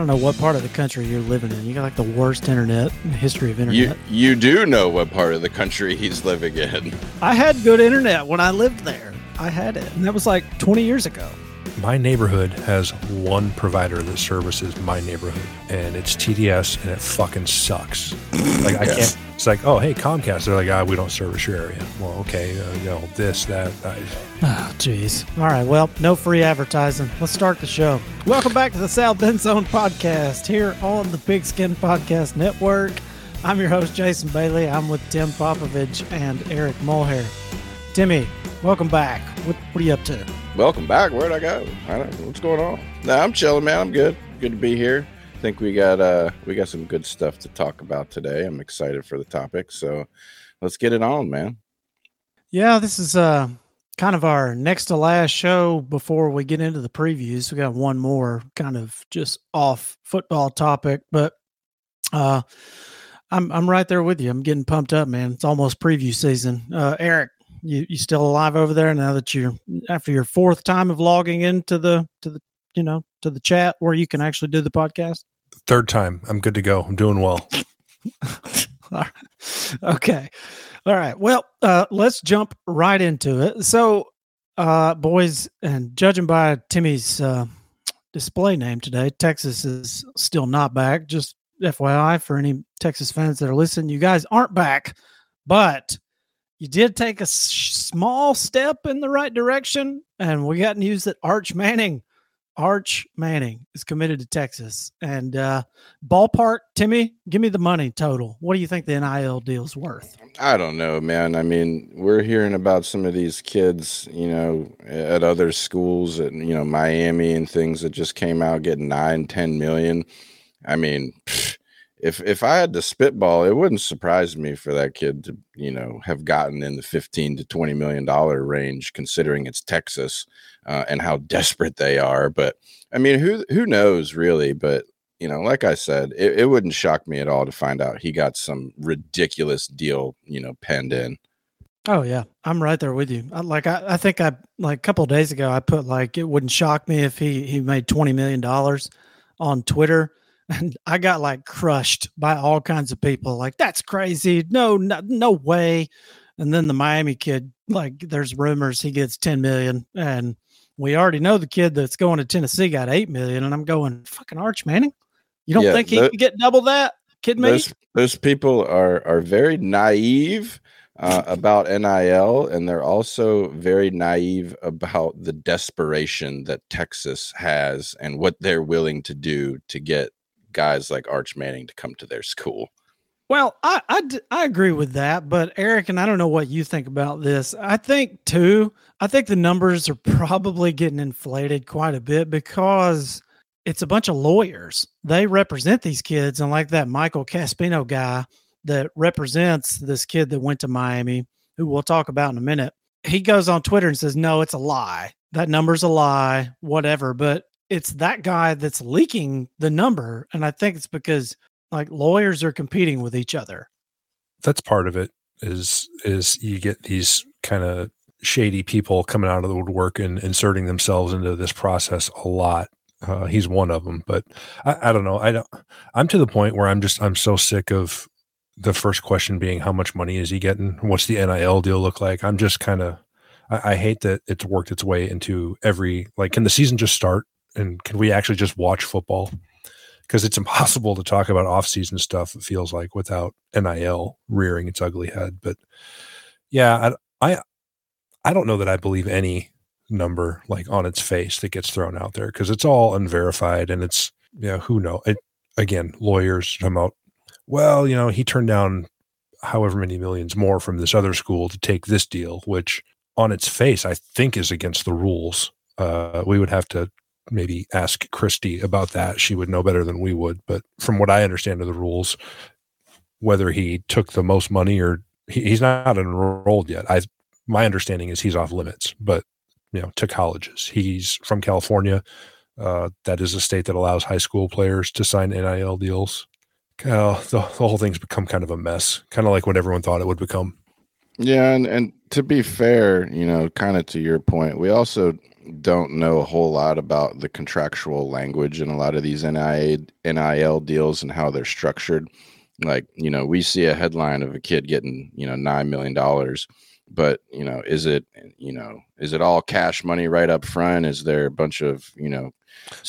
I don't know what part of the country you're living in. You got like the worst internet in the history of internet. You you do know what part of the country he's living in. I had good internet when I lived there. I had it, and that was like 20 years ago. My neighborhood has one provider that services my neighborhood, and it's TDS, and it fucking sucks. Like I Yes. can't. It's like, oh hey, Comcast. They're like, ah, we don't service your area. Well, okay, uh, you know this, that. I, Oh, jeez. All right. Well, no free advertising. Let's start the show. Welcome back to the South End Zone podcast here on the Big Skin Podcast Network. I'm your host, Jason Bailey. I'm with Tim Popovich and Eric Mulhair. Timmy, welcome back. What, what are you up to? Welcome back. Where'd I go? I don't know what's going on. No, I'm chilling, man. I'm good. Good to be here. I think we got uh we got some good stuff to talk about today. I'm excited for the topic. So let's get it on, man. Yeah, this is uh kind of our next to last show before we get into the previews. We got one more kind of just off football topic, but uh I'm I'm right there with you. I'm getting pumped up, man. It's almost preview season. Uh Eric, you you still alive over there now that you're after your fourth time of logging into the to the you know to the chat where you can actually do the podcast? third time, I'm good to go. I'm doing well. All right. okay. All right. Well, uh, let's jump right into it. So, uh, boys, and judging by Timmy's uh, display name today, Texas is still not back. Just FYI for any Texas fans that are listening, you guys aren't back, but you did take a small step in the right direction. And we got news that Arch Manning, Arch Manning is committed to Texas. And uh, ballpark, Timmy, give me the money total. What do you think the NIL deal's worth? I don't know, man. I mean, we're hearing about some of these kids, you know, at other schools, at you know Miami and things that just came out getting nine, ten million. I mean, pfft, if if I had to spitball, it wouldn't surprise me for that kid to, you know, have gotten in the fifteen to twenty million dollar range, considering it's Texas uh, and how desperate they are. But I mean, who who knows really? But you know, like I said, it, it wouldn't shock me at all to find out he got some ridiculous deal, you know, penned in. Oh yeah, I'm right there with you. I, like I, I think I like a couple days ago I put like it wouldn't shock me if he he made twenty million dollars on Twitter, and I got like crushed by all kinds of people. Like that's crazy. No, no, no way. And then the Miami kid, like there's rumors he gets ten million, and we already know the kid that's going to Tennessee got eight million, and I'm going fucking Arch Manning. You don't Yeah, think he that- could get double that? Kid me? Those those people are are very naive uh, about NIL, and they're also very naive about the desperation that Texas has and what they're willing to do to get guys like Arch Manning to come to their school. Well, I I agree with that, but Eric, and I don't know what you think about this. I think too. I think the numbers are probably getting inflated quite a bit because it's a bunch of lawyers. They represent these kids, and like that Michael Caspino guy that represents this kid that went to Miami, who we'll talk about in a minute. He goes on Twitter and says, "No, it's a lie. That number's a lie. Whatever." But it's that guy that's leaking the number, and I think it's because like lawyers are competing with each other. That's part of it. Is is you get these kind of shady people coming out of the woodwork and inserting themselves into this process a lot. Uh, he's one of them, but I, I don't know. I don't. I'm to the point where I'm just I'm so sick of the first question being how much money is he getting? What's the NIL deal look like? I'm just kind of I, I hate that it's worked its way into every like. Can the season just start and can we actually just watch football? Because it's impossible to talk about off-season stuff. It feels like without NIL rearing its ugly head. But yeah, I I, I don't know that I believe any number like on its face that gets thrown out there because it's all unverified and it's yeah who know it again lawyers come out well you know he turned down however many millions more from this other school to take this deal which on its face i think is against the rules uh, we would have to maybe ask christy about that. She would know better than we would but from what i understand of the rules whether he took the most money or he, he's not enrolled yet. I my understanding is he's off limits but you know to colleges. He's from california. Uh, that is a state that allows high school players to sign nil deals. Uh, the, the whole thing's become kind of a mess kind of like what everyone thought it would become. Yeah, and and to be fair, you know, kind of to your point, we also don't know a whole lot about the contractual language in a lot of these NIL deals and how they're structured. Like, you know, we see a headline of a kid getting, you know, $9 million, but, you know, is it, you know, is it all cash money right up front? Is there a bunch of, you know,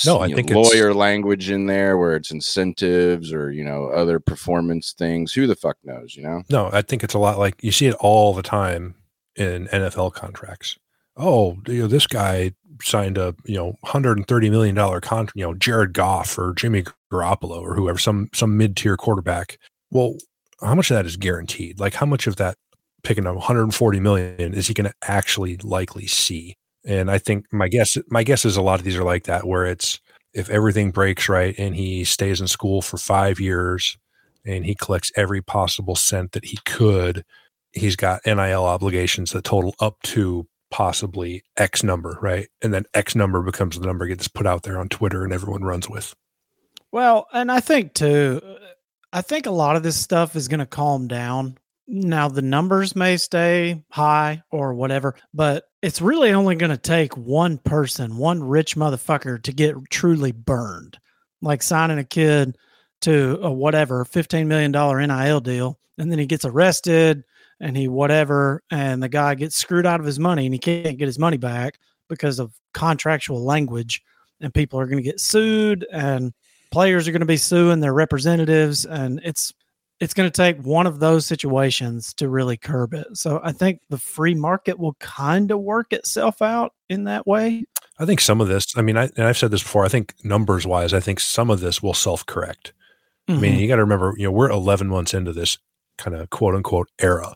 no, I think know, lawyer language in there where it's incentives or, you know, other performance things? Who the fuck knows, you know? No, I think it's a lot like you see it all the time in NFL contracts oh, you know, this guy signed a you know 130 million dollar contract, you know, Jared Goff or Jimmy Garoppolo or whoever, some some mid tier quarterback. Well, how much of that is guaranteed? Like, how much of that picking up 140 million is he going to actually likely see? And I think my guess my guess is a lot of these are like that, where it's if everything breaks right and he stays in school for five years and he collects every possible cent that he could, he's got NIL obligations that total up to possibly X number, right? And then X number becomes the number gets put out there on Twitter and everyone runs with. Well, and I think too, I think a lot of this stuff is going to calm down. Now, the numbers may stay high or whatever, but it's really only going to take one person, one rich motherfucker to get truly burned, like signing a kid to a whatever $15 million NIL deal. And then he gets arrested and he whatever, and the guy gets screwed out of his money and he can't get his money back because of contractual language, and people are going to get sued, and players are going to be suing their representatives, and it's it's going to take one of those situations to really curb it. So I think the free market will kind of work itself out in that way. I think some of this, I mean, I, and I've said this before, I think numbers wise, I think some of this will self correct. Mm-hmm. I mean, mm-hmm. you got to remember, you know, we're 11 months into this kind of quote unquote era.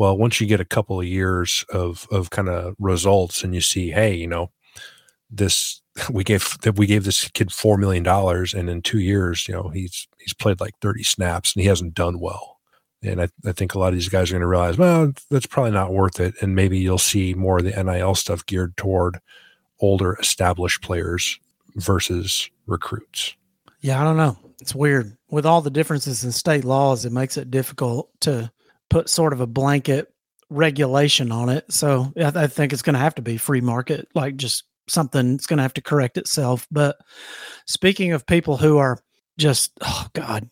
Well, once you get a couple of years of of kind of results and you see, hey, you know, this we gave that we gave this kid four million dollars, and in two years, you know, he's he's played like thirty snaps and he hasn't done well. And I, I think a lot of these guys are going to realize, well, that's probably not worth it. And maybe you'll see more of the NIL stuff geared toward older established players versus recruits. Yeah, I don't know. It's weird. With all the differences in state laws, it makes it difficult to put sort of a blanket regulation on it. So I, I think it's going to have to be free market, like just something that's going to have to correct itself. But speaking of people who are just, oh God,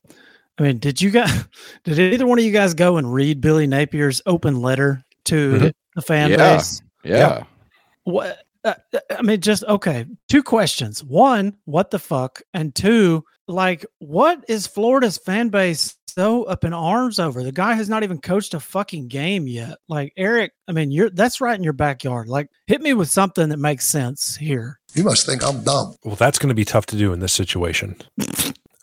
I mean, did you guys, did either one of you guys go and read Billy Napier's open letter to mm-hmm. the fan yeah. base? Yeah. yeah. What? Uh, I mean, just okay. Two questions. One, what the fuck? And two, like, what is Florida's fan base so up in arms over? The guy has not even coached a fucking game yet. Like Eric, I mean, you're that's right in your backyard. Like, hit me with something that makes sense here. You must think I'm dumb. Well, that's going to be tough to do in this situation.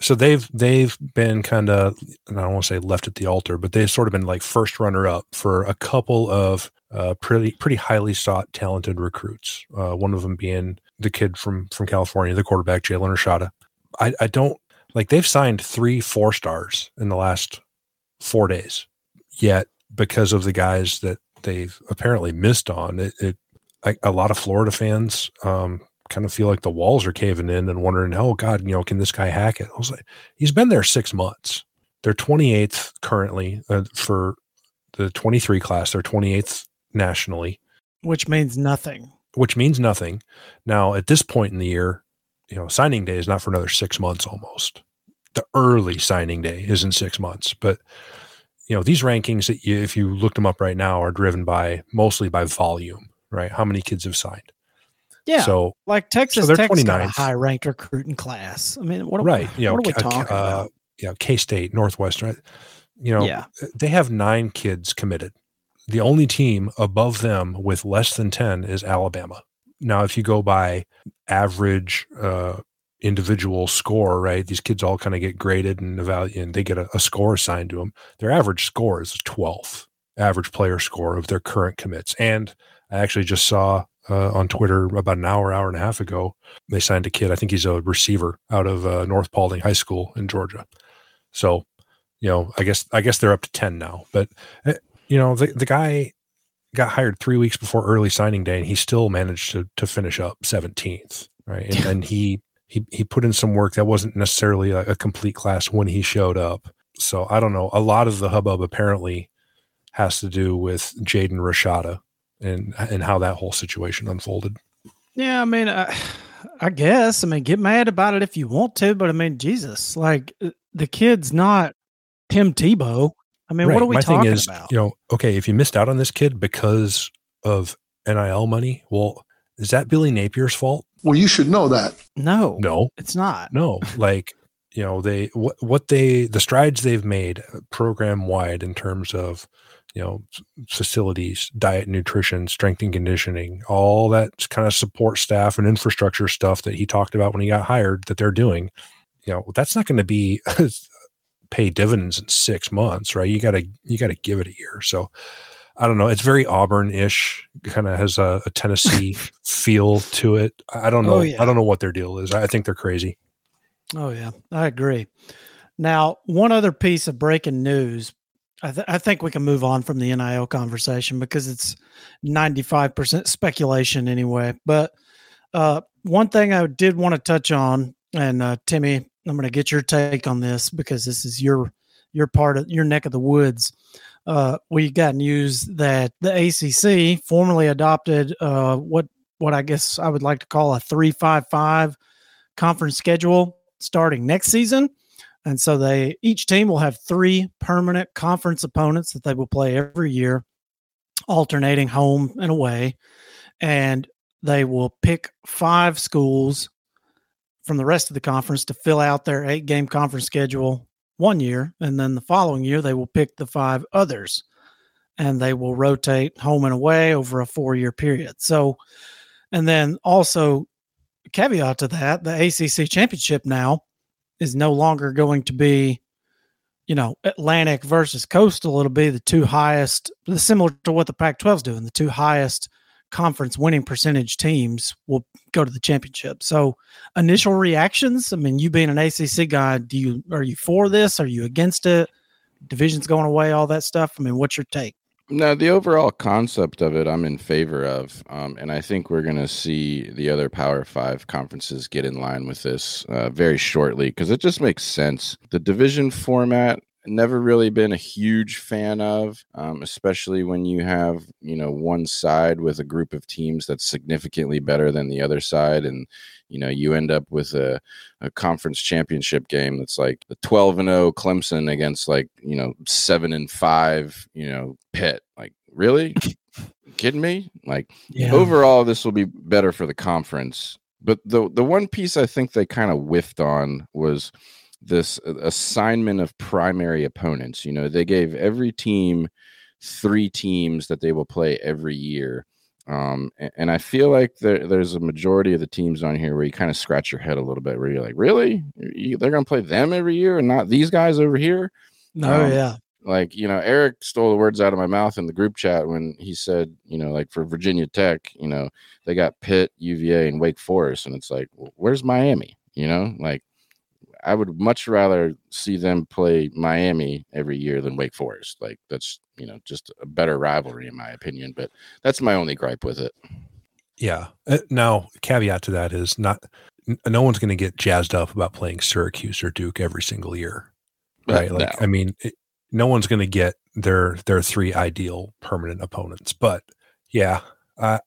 so they've they've been kind of and I don't want to say left at the altar, but they've sort of been like first runner up for a couple of uh, pretty pretty highly sought talented recruits. Uh, one of them being the kid from from California, the quarterback Jalen Rashada. I, I don't like they've signed three four stars in the last four days. Yet because of the guys that they've apparently missed on, it, it I, a lot of Florida fans um, kind of feel like the walls are caving in and wondering, oh God, you know, can this guy hack it? I was like, he's been there six months. They're 28th currently uh, for the 23 class. They're 28th nationally, which means nothing. Which means nothing. Now, at this point in the year, you know, signing day is not for another six months almost. The early signing day is in six months, but you know these rankings that you, if you looked them up right now are driven by mostly by volume, right? How many kids have signed? Yeah. So like Texas so Tech got a high ranked recruiting class. I mean, what right? you know, what are we talking uh, about? Yeah, K State, Northwestern. You know, yeah. they have nine kids committed. The only team above them with less than ten is Alabama. Now, if you go by average uh, individual score, right? These kids all kind of get graded and evaluated, and they get a, a, score assigned to them. Their average score is 12th average player score of their current commits. And I actually just saw uh, on Twitter about an hour, hour and a half ago, they signed a kid. I think he's a receiver out of uh, North Paulding High School in Georgia. So, you know, I guess I guess they're up to 10 now. But eh, you know, the the guy got hired three weeks before early signing day, and he still managed to to finish up 17th, right? And, and he he he put in some work that wasn't necessarily a, a, complete class when he showed up. So I don't know. A lot of the hubbub apparently has to do with Jaden Rashada and and how that whole situation unfolded. Yeah, I mean, I, I guess. I mean, get mad about it if you want to, but I mean, Jesus, like uh, the kid's not Tim Tebow. I mean, Right. what are we My talking thing is, about? you know, okay, if you missed out on this kid because of NIL money, well, is that Billy Napier's fault? Well, you should know that. no, No, it's not. no. like, you know, they what what they the strides they've made program wide in terms of you know facilities, diet, nutrition, strength and conditioning, all that kind of support staff and infrastructure stuff that he talked about when he got hired that they're doing. You know, that's not going to be pay dividends in six months, right? You got to you got to give it a year. So I don't know. It's very Auburn-ish. Kind of has a, a Tennessee feel to it. I don't know. Oh, yeah. I don't know what their deal is. I think they're crazy. Oh yeah, I agree. Now, one other piece of breaking news. I, th- I think we can move on from the NIL conversation because it's 95% speculation anyway. But uh, one thing I did want to touch on, and uh, Timmy, I'm going to get your take on this because this is your your part of your neck of the woods. Uh, we got news that the ACC formally adopted uh, what what I guess I would like to call a three five five conference schedule starting next season. And so they each team will have three permanent conference opponents that they will play every year, alternating home and away. And they will pick five schools from the rest of the conference to fill out their eight game conference schedule one year. And then the following year, they will pick the five others and they will rotate home and away over a four year period. So, and then also, caveat to that, the ACC championship now is no longer going to be, you know, Atlantic versus Coastal. It'll be the two highest, similar to what the Pac 12 is doing, the two highest conference winning percentage teams will go to the championship. So, initial reactions. I mean, you being an ACC guy, do you are you for this? Are you against it? Divisions going away, all that stuff. I mean, what's your take? No, the overall concept of it, I'm in favor of, um, and I think we're going to see the other Power Five conferences get in line with this uh, very shortly because it just makes sense. The division format, never really been a huge fan of, um, especially when you have you know one side with a group of teams that's significantly better than the other side, and you know you end up with a, a conference championship game that's like the 12 and 0 Clemson against like you know 7 and 5 you know Pitt. Like really? Kidding me? Like Yeah. overall this will be better for the conference. But the the one piece I think they kind of whiffed on was this uh, assignment of primary opponents you know they gave every team three teams that they will play every year um, a- and, I feel like there, there's a majority of the teams on here where you kind of scratch your head a little bit, where you're like, really, You- they're going to play them every year and not these guys over here. Oh um, yeah. Like, you know, Eric stole the words out of my mouth in the group chat when he said, you know, like for Virginia Tech, you know, they got Pitt, UVA, and Wake Forest, and it's like, well, where's Miami? You know, like I would much rather see them play Miami every year than Wake Forest. Like that's you know just a better rivalry in my opinion. But that's my only gripe with it. Yeah. Uh, now, caveat to that is not no one's going to get jazzed up about playing Syracuse or Duke every single year, right? Uh, Like, no. I mean, it, no one's going to get their their three ideal permanent opponents. But yeah, uh,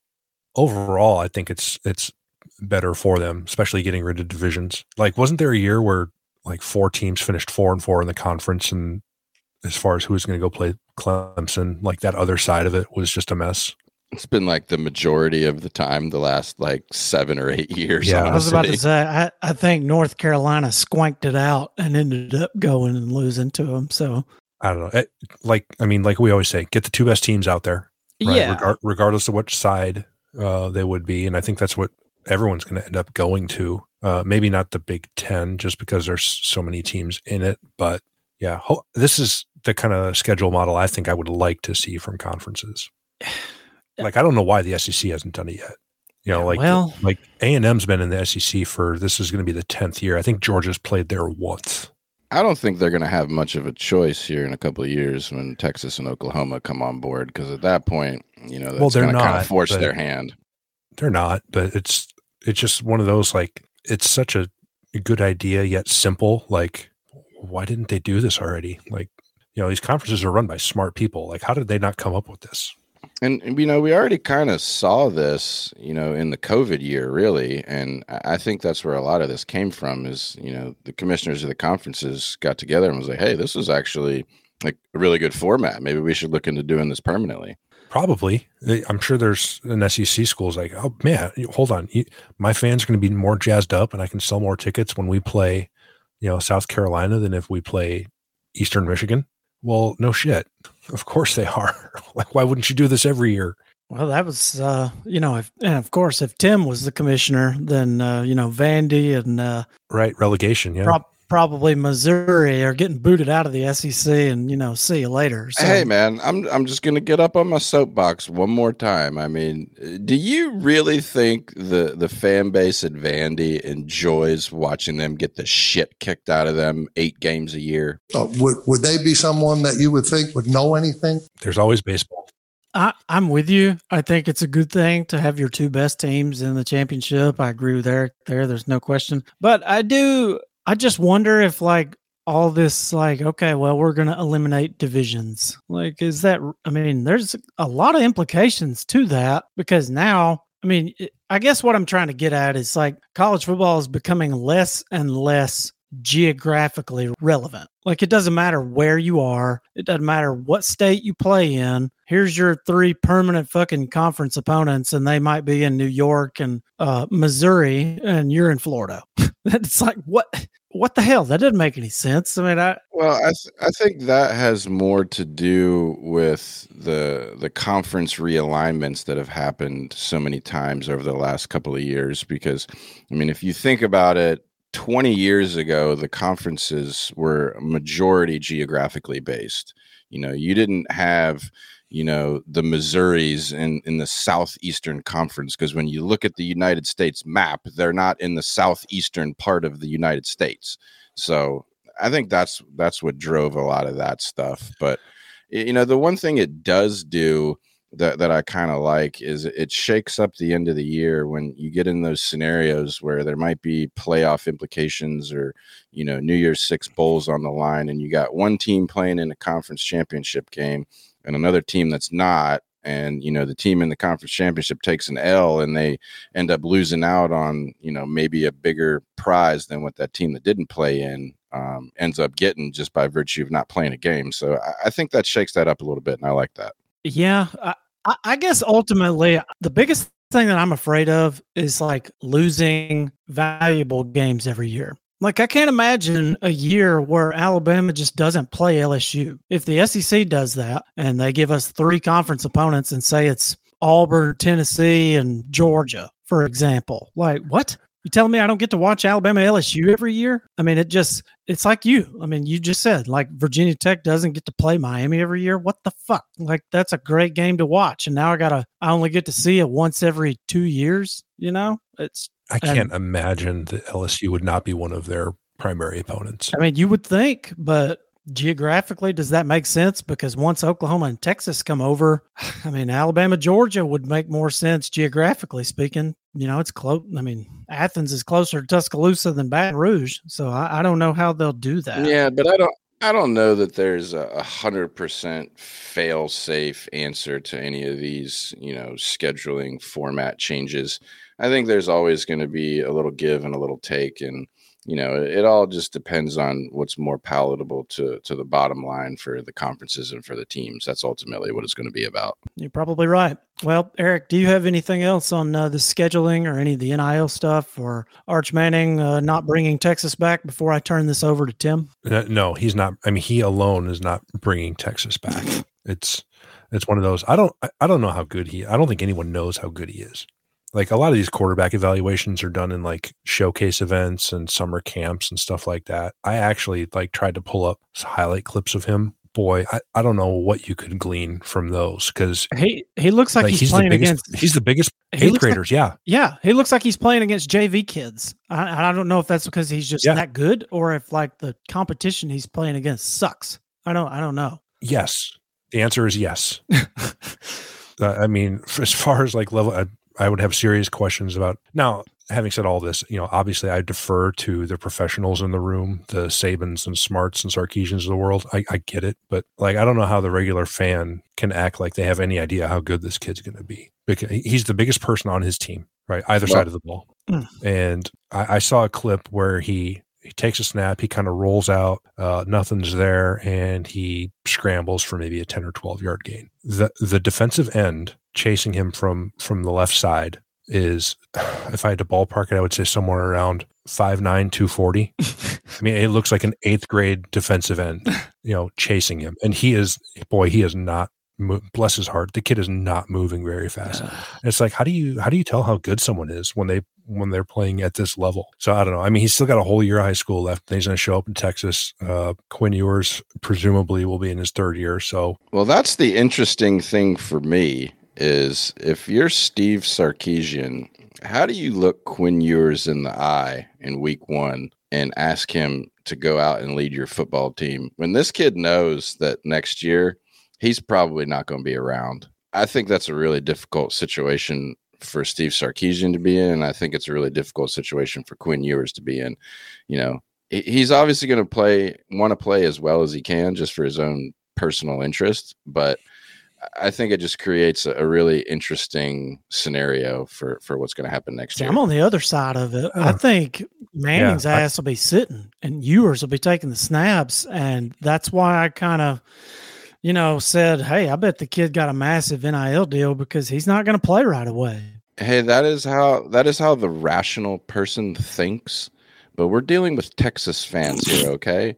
overall, I think it's it's better for them, especially getting rid of divisions. Like, wasn't there a year where like four teams finished four and four in the conference, and as far as who was going to go play Clemson, like that other side of it was just a mess. It's been like the majority of the time the last like seven or eight years. Yeah. I was about to say, I, I think North Carolina squanked it out and ended up going and losing to them. So I don't know. It, like, I mean, like we always say, get the two best teams out there, right? yeah, Regar- regardless of which side uh, they would be, and I think that's what everyone's going to end up going to. Uh, maybe not the Big Ten, just because there's so many teams in it, but yeah, ho- this is the kind of schedule model I think I would like to see from conferences. Like, I don't know why the SEC hasn't done it yet. You know, like well- like A and M's been in the SEC for this is going to be the tenth year. I think Georgia's played there once. I don't think they're going to have much of a choice here in a couple of years when Texas and Oklahoma come on board because at that point, you know, that's Well, they're going to kind not, of force their hand. they're not but it's it's just one of those like it's such a good idea yet simple like why didn't they do this already like you know these conferences are run by smart people like how did they not come up with this And, you know, we already kind of saw this, you know, in the COVID year, really. And I think that's where a lot of this came from is, you know, the commissioners of the conferences got together and was like, hey, this is actually like a really good format. Maybe we should look into doing this permanently. Probably. I'm sure there's an SEC schools like, oh man, hold on. My fans are going to be more jazzed up and I can sell more tickets when we play, you know, South Carolina than if we play Eastern Michigan. Well, no shit. Of course they are. like, why wouldn't you do this every year? Well, that was, uh, you know, if, and of course, if Tim was the commissioner, then, uh, you know, Vandy and, uh, right, relegation, yeah. Pro- probably Missouri are getting booted out of the SEC and you know see you later. So. Hey man, I'm I'm just gonna get up on my soapbox one more time. I mean, do you really think the the fan base at Vandy enjoys watching them get the shit kicked out of them eight games a year? Uh, would would they be someone that you would think would know anything? There's always baseball. I, I'm with you. I think it's a good thing to have your two best teams in the championship. I agree with Eric there. There's no question. But I do I just wonder if like all this like okay well we're going to eliminate divisions. Like is that i mean there's a lot of implications to that because now i mean i guess what i'm trying to get at is like college football is becoming less and less geographically relevant like it doesn't matter where you are it doesn't matter what state you play in here's your three permanent fucking conference opponents and they might be in new york and uh, missouri and you're in florida it's like what what the hell? That doesn't make any sense. I mean, I well, I th- I think that has more to do with the the conference realignments that have happened so many times over the last couple of years. Because, I mean, if you think about it, 20 years ago, the conferences were majority geographically based. You know, you didn't have you know the Missouris in in the southeastern conference because when you look at the United States map, they're not in the southeastern part of the United States. So I think that's that's what drove a lot of that stuff. But you know, the one thing it does do that that I kind of like is it shakes up the end of the year when you get in those scenarios where there might be playoff implications or you know New Year's Six bowls on the line, and you got one team playing in a conference championship game and another team that's not and you know the team in the conference championship takes an L and they end up losing out on you know maybe a bigger prize than what that team that didn't play in um, ends up getting just by virtue of not playing a game. So I, I think that shakes that up a little bit, and I like that. Yeah, I, I guess ultimately the biggest thing that I'm afraid of is like losing valuable games every year. Like I can't imagine a year where Alabama just doesn't play LSU. If the SEC does that and they give us three conference opponents and say it's Auburn, Tennessee, and Georgia, for example, like what? You telling me I don't get to watch Alabama LSU every year? I mean, it just it's like you. I mean, you just said like Virginia Tech doesn't get to play Miami every year. What the fuck? Like that's a great game to watch. And now I gotta I only get to see it once every two years, you know? It's I can't and, imagine that LSU would not be one of their primary opponents. I mean, you would think, but geographically, does that make sense? Because once Oklahoma and Texas come over, I mean, Alabama, Georgia would make more sense geographically speaking. You know, it's close. I mean, Athens is closer to Tuscaloosa than Baton Rouge, so I, I don't know how they'll do that. Yeah, but I don't. I don't know that there's a hundred percent fail safe answer to any of these, you know, scheduling format changes. I think there's always going to be a little give and a little take, and you know, it, it all just depends on what's more palatable to to the bottom line for the conferences and for the teams. That's ultimately what it's going to be about. You're probably right. Well, Eric, do you have anything else on uh, the scheduling or any of the NIL stuff, or Arch Manning uh, not bringing Texas back? Before I turn this over to Tim. No, he's not. I mean, he alone is not bringing Texas back. It's it's one of those. I don't. I don't know how good he. I don't think anyone knows how good he is like a lot of these quarterback evaluations are done in like showcase events and summer camps and stuff like that. I actually like tried to pull up highlight clips of him. Boy, I, I don't know what you could glean from those because he he looks like, like he's, he's, playing biggest, against he's the biggest eighth graders. Like, yeah, yeah, he looks like he's playing against JV kids. I, I don't know if that's because he's just yeah. that good or if like the competition he's playing against sucks. I don't I don't know. Yes, the answer is yes. uh, I mean, as far as like level, uh, I would have serious questions about now. Having said all this, you know, obviously I defer to the professionals in the room, the Sabans and Smarts and Sarkisians of the world. I, I get it, but like I don't know how the regular fan can act like they have any idea how good this kid's going to be because he's the biggest person on his team, right? Either side of the ball. Mm. And I, I saw a clip where he he takes a snap, he kind of rolls out, uh, nothing's there, and he scrambles for maybe a ten or twelve yard gain. The the defensive end chasing him from from the left side is, if I had to ballpark it, I would say somewhere around 5'9", 240. I mean, it looks like an eighth grade defensive end, you know, chasing him, and he is boy, he is not. Mo- Bless his heart, the kid is not moving very fast. And it's like, how do you how do you tell how good someone is when they when they're playing at this level? So I don't know. I mean, he's still got a whole year of high school left. Then he's going to show up in Texas. Uh, Quinn Ewers presumably will be in his third year. So Well, that's the interesting thing for me is if you're Steve Sarkisian, how do you look Quinn Ewers in the eye in week one and ask him to go out and lead your football team when this kid knows that next year he's probably not going to be around? I think that's a really difficult situation for Steve Sarkisian to be in, and I think it's a really difficult situation for Quinn Ewers to be in. You know, he's obviously going to play, want to play as well as he can just for his own personal interest, but I think it just creates a, a really interesting scenario for for what's going to happen next See, year. I'm on the other side of it. I think Manning's I- ass will be sitting and Ewers will be taking the snaps. And that's why I kind of, you know, said, hey, I bet the kid got a massive NIL deal because he's not going to play right away. Hey, that is how that is how the rational person thinks. But we're dealing with Texas fans here, okay?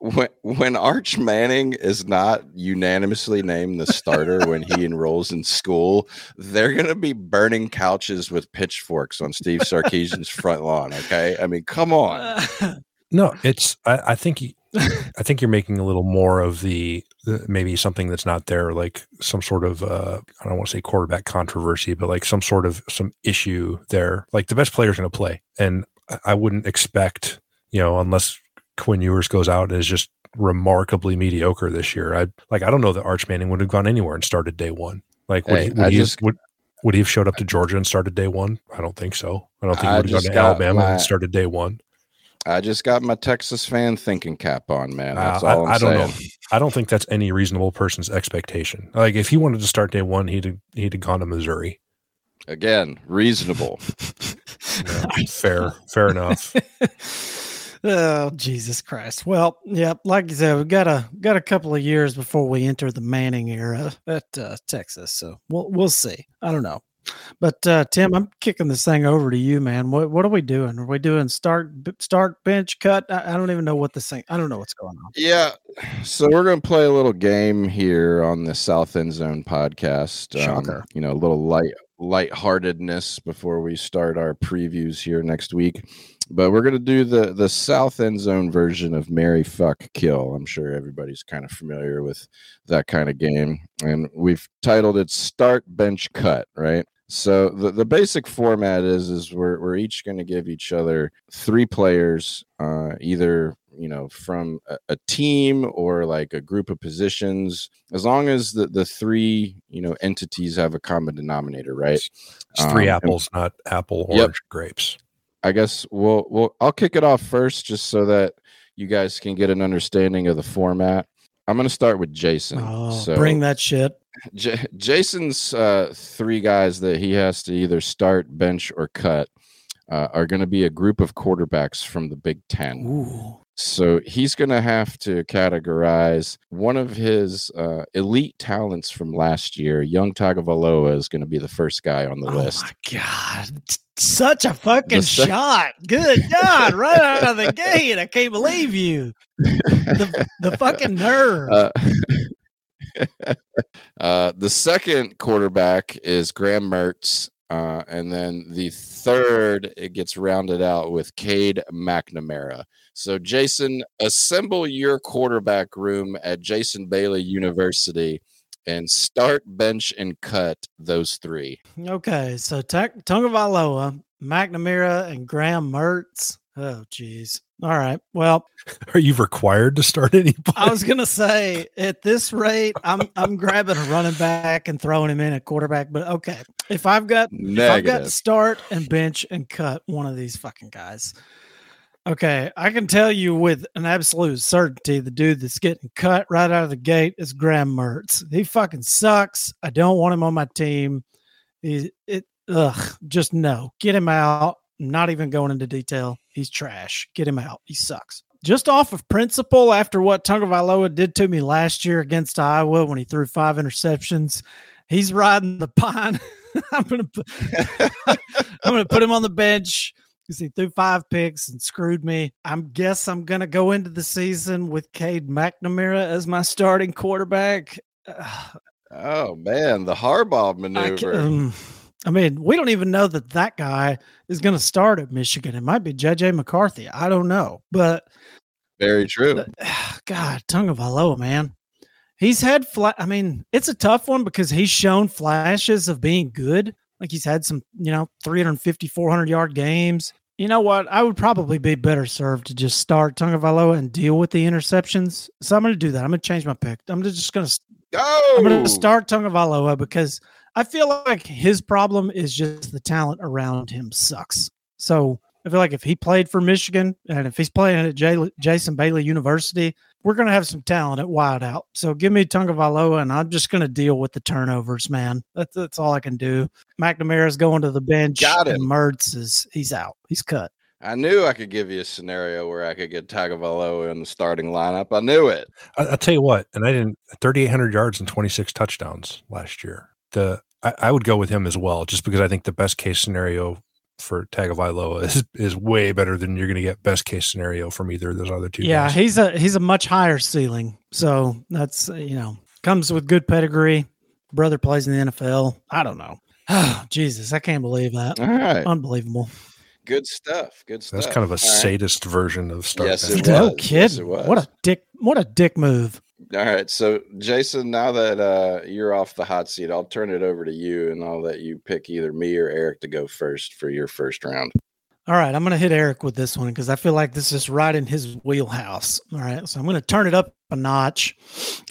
When when Arch Manning is not unanimously named the starter when he enrolls in school, they're gonna be burning couches with pitchforks on Steve Sarkisian's front lawn. Okay, I mean, come on. no, it's I, I think you- I think you're making a little more of the, the maybe something that's not there, like some sort of uh, I don't want to say quarterback controversy, but like some sort of some issue there. Like the best player's going to play, and I- wouldn't expect you know unless Quinn Ewers goes out and is just remarkably mediocre this year. I like I don't know that Arch Manning would have gone anywhere and started day one. Like would Hey, he, would, he have- just- would would he have showed up to Georgia and started day one? I don't think so. I don't think he would have gone to Alabama my- and started day one. I just got my Texas fan thinking cap on, man. That's Uh, all I, I'm I don't saying. know. I don't think that's any reasonable person's expectation. Like if he wanted to start day one, he'd have, he'd have gone to Missouri. Again, reasonable. Yeah, fair, fair enough. oh Jesus Christ! Well, yeah, like you said, we've got a got a couple of years before we enter the Manning era at uh, Texas, so we'll we'll see. I don't know, but uh, Tim, I'm kicking this thing over to you, man. What what are we doing? Are we doing start start bench cut? I, I don't even know what this thing. I don't know what's going on. Yeah. So we're going to play a little game here on the South End Zone podcast. Um, Shocker. you know, a little light lightheartedness before we start our previews here next week. But we're going to do the the South End Zone version of Mary Fuck Kill. I'm sure everybody's kind of familiar with that kind of game. And we've titled it Start Bench Cut, right? So the, the basic format is is we're we're each going to give each other three players, uh, either you know from a, a team or like a group of positions, as long as the the three you know entities have a common denominator, right? It's three Um, and- apples, not apple, Yep. orange, grapes. I guess we'll we'll I'll kick it off first just so that you guys can get an understanding of the format. I'm going to start with Jason. Oh, so bring that shit. J- Jason's uh, three guys that he has to either start, bench, or cut uh, are going to be a group of quarterbacks from the Big Ten. Ooh. So he's going to have to categorize one of his uh, elite talents from last year. Young Tagovailoa is going to be the first guy on the list. oh list. my god! Such a fucking sec- shot. Good God! Right out of the gate, I can't believe you. The the fucking nerve. Uh, uh, the second quarterback is Graham Mertz. Uh, and then the third, it gets rounded out with Cade McNamara. So, Jason, assemble your quarterback room at Jason Bailey University and start, bench, and cut those three. Okay, so Ta- Tagovailoa, McNamara, and Graham Mertz. Oh, geez. All right. Well, Are you required to start anybody? I was gonna say at this rate, I'm I'm grabbing a running back and throwing him in at quarterback. But okay, if I've got if I've got to start and bench and cut one of these fucking guys. Okay, I can tell you with an absolute certainty the dude that's getting cut right out of the gate is Graham Mertz. He fucking sucks. I don't want him on my team. He it ugh, just no. Get him out. I'm not even going into detail. He's trash. Get him out. He sucks. Just off of principle, after what Tagovailoa did to me last year against Iowa when he threw five interceptions, he's riding the pine. I'm gonna put I'm gonna put him on the bench because he threw five picks and screwed me. I guess I'm gonna go into the season with Cade McNamara as my starting quarterback. Oh man, the Harbaugh maneuver. Um, I mean, we don't even know that that guy is going to start at Michigan. It might be JJ McCarthy. I don't know, but Very true. God, Tagovailoa, man. He's had flat. I mean, it's a tough one because he's shown flashes of being good. Like he's had some, you know, 350, 400 yard games. You know what? I would probably be better served to just start Tagovailoa and deal with the interceptions. So I'm going to do that. I'm going to change my pick. I'm just going to Go. I'm going to start Tagovailoa because I feel like his problem is just the talent around him sucks. So I feel like if he played for Michigan and if he's playing at J- Jason Bailey University, we're going to have some talent at wideout. So give me Tagovailoa and I'm just going to deal with the turnovers, man. That's, that's all I can do. McNamara's going to the bench. Got and him. Mertz is he's out. He's cut. I knew I could give you a scenario where I could get Tagovailoa in the starting lineup. I knew it. I, I'll tell you what, and I didn't 3,800 yards and 26 touchdowns last year. The I, I would go with him as well, just because I think the best case scenario for Tagovailoa is is way better than you're going to get best case scenario from either of those other two. Yeah, guys. he's a he's a much higher ceiling. So that's you know comes with good pedigree. Brother plays in the NFL. I don't know. Oh, Jesus, I can't believe that. All right. Unbelievable. Good stuff. Good stuff. that's kind of a All right. sadist version of Star. Yes, bench. it no was. kidding. Yes. What a dick. What a dick move. All right. So, Jason, now that uh, you're off the hot seat, I'll turn it over to you and I'll let you pick either me or Eric to go first for your first round. All right, I'm going to hit Eric with this one because I feel like this is right in his wheelhouse. All right, so I'm going to turn it up a notch.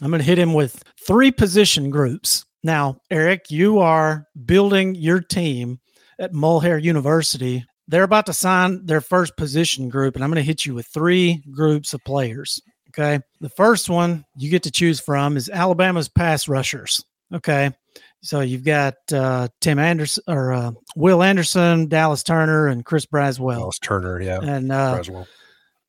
I'm going to hit him with three position groups. Now, Eric, you are building your team at Mulhare University. They're about to sign their first position group, and I'm going to hit you with three groups of players. Okay. The first one you get to choose from is Alabama's pass rushers. Okay. So you've got uh, Tim Anderson or uh, Will Anderson, Dallas Turner, and Chris Braswell. Dallas Turner, yeah, And uh, Braswell.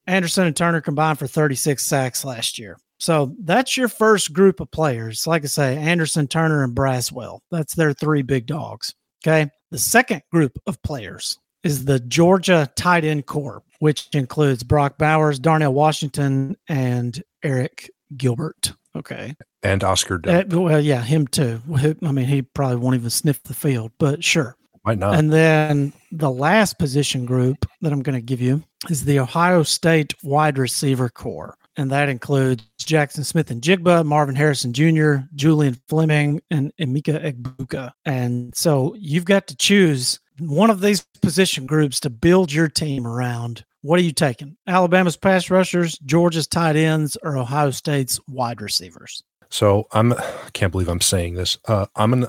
Anderson and Turner combined for 36 sacks last year. So that's your first group of players. Like I say, Anderson, Turner, and Braswell. That's their three big dogs. Okay. The second group of players is the Georgia tight end corps, which includes Brock Bowers, Darnell Washington, and Arik Gilbert. Okay. and Oscar Delp. Uh, well, yeah, him too. I mean, he probably won't even sniff the field, but sure. Might not. And then the last position group that I'm going to give you is the Ohio State wide receiver corps. And that includes Jaxon Smith-Njigba, Marvin Harrison Jr., Julian Fleming, and Emeka Egbuka. And so you've got to choose one of these position groups to build your team around. What are you taking? Alabama's pass rushers, Georgia's tight ends, or Ohio State's wide receivers? So I'm I can't believe I'm saying this. Uh, I'm gonna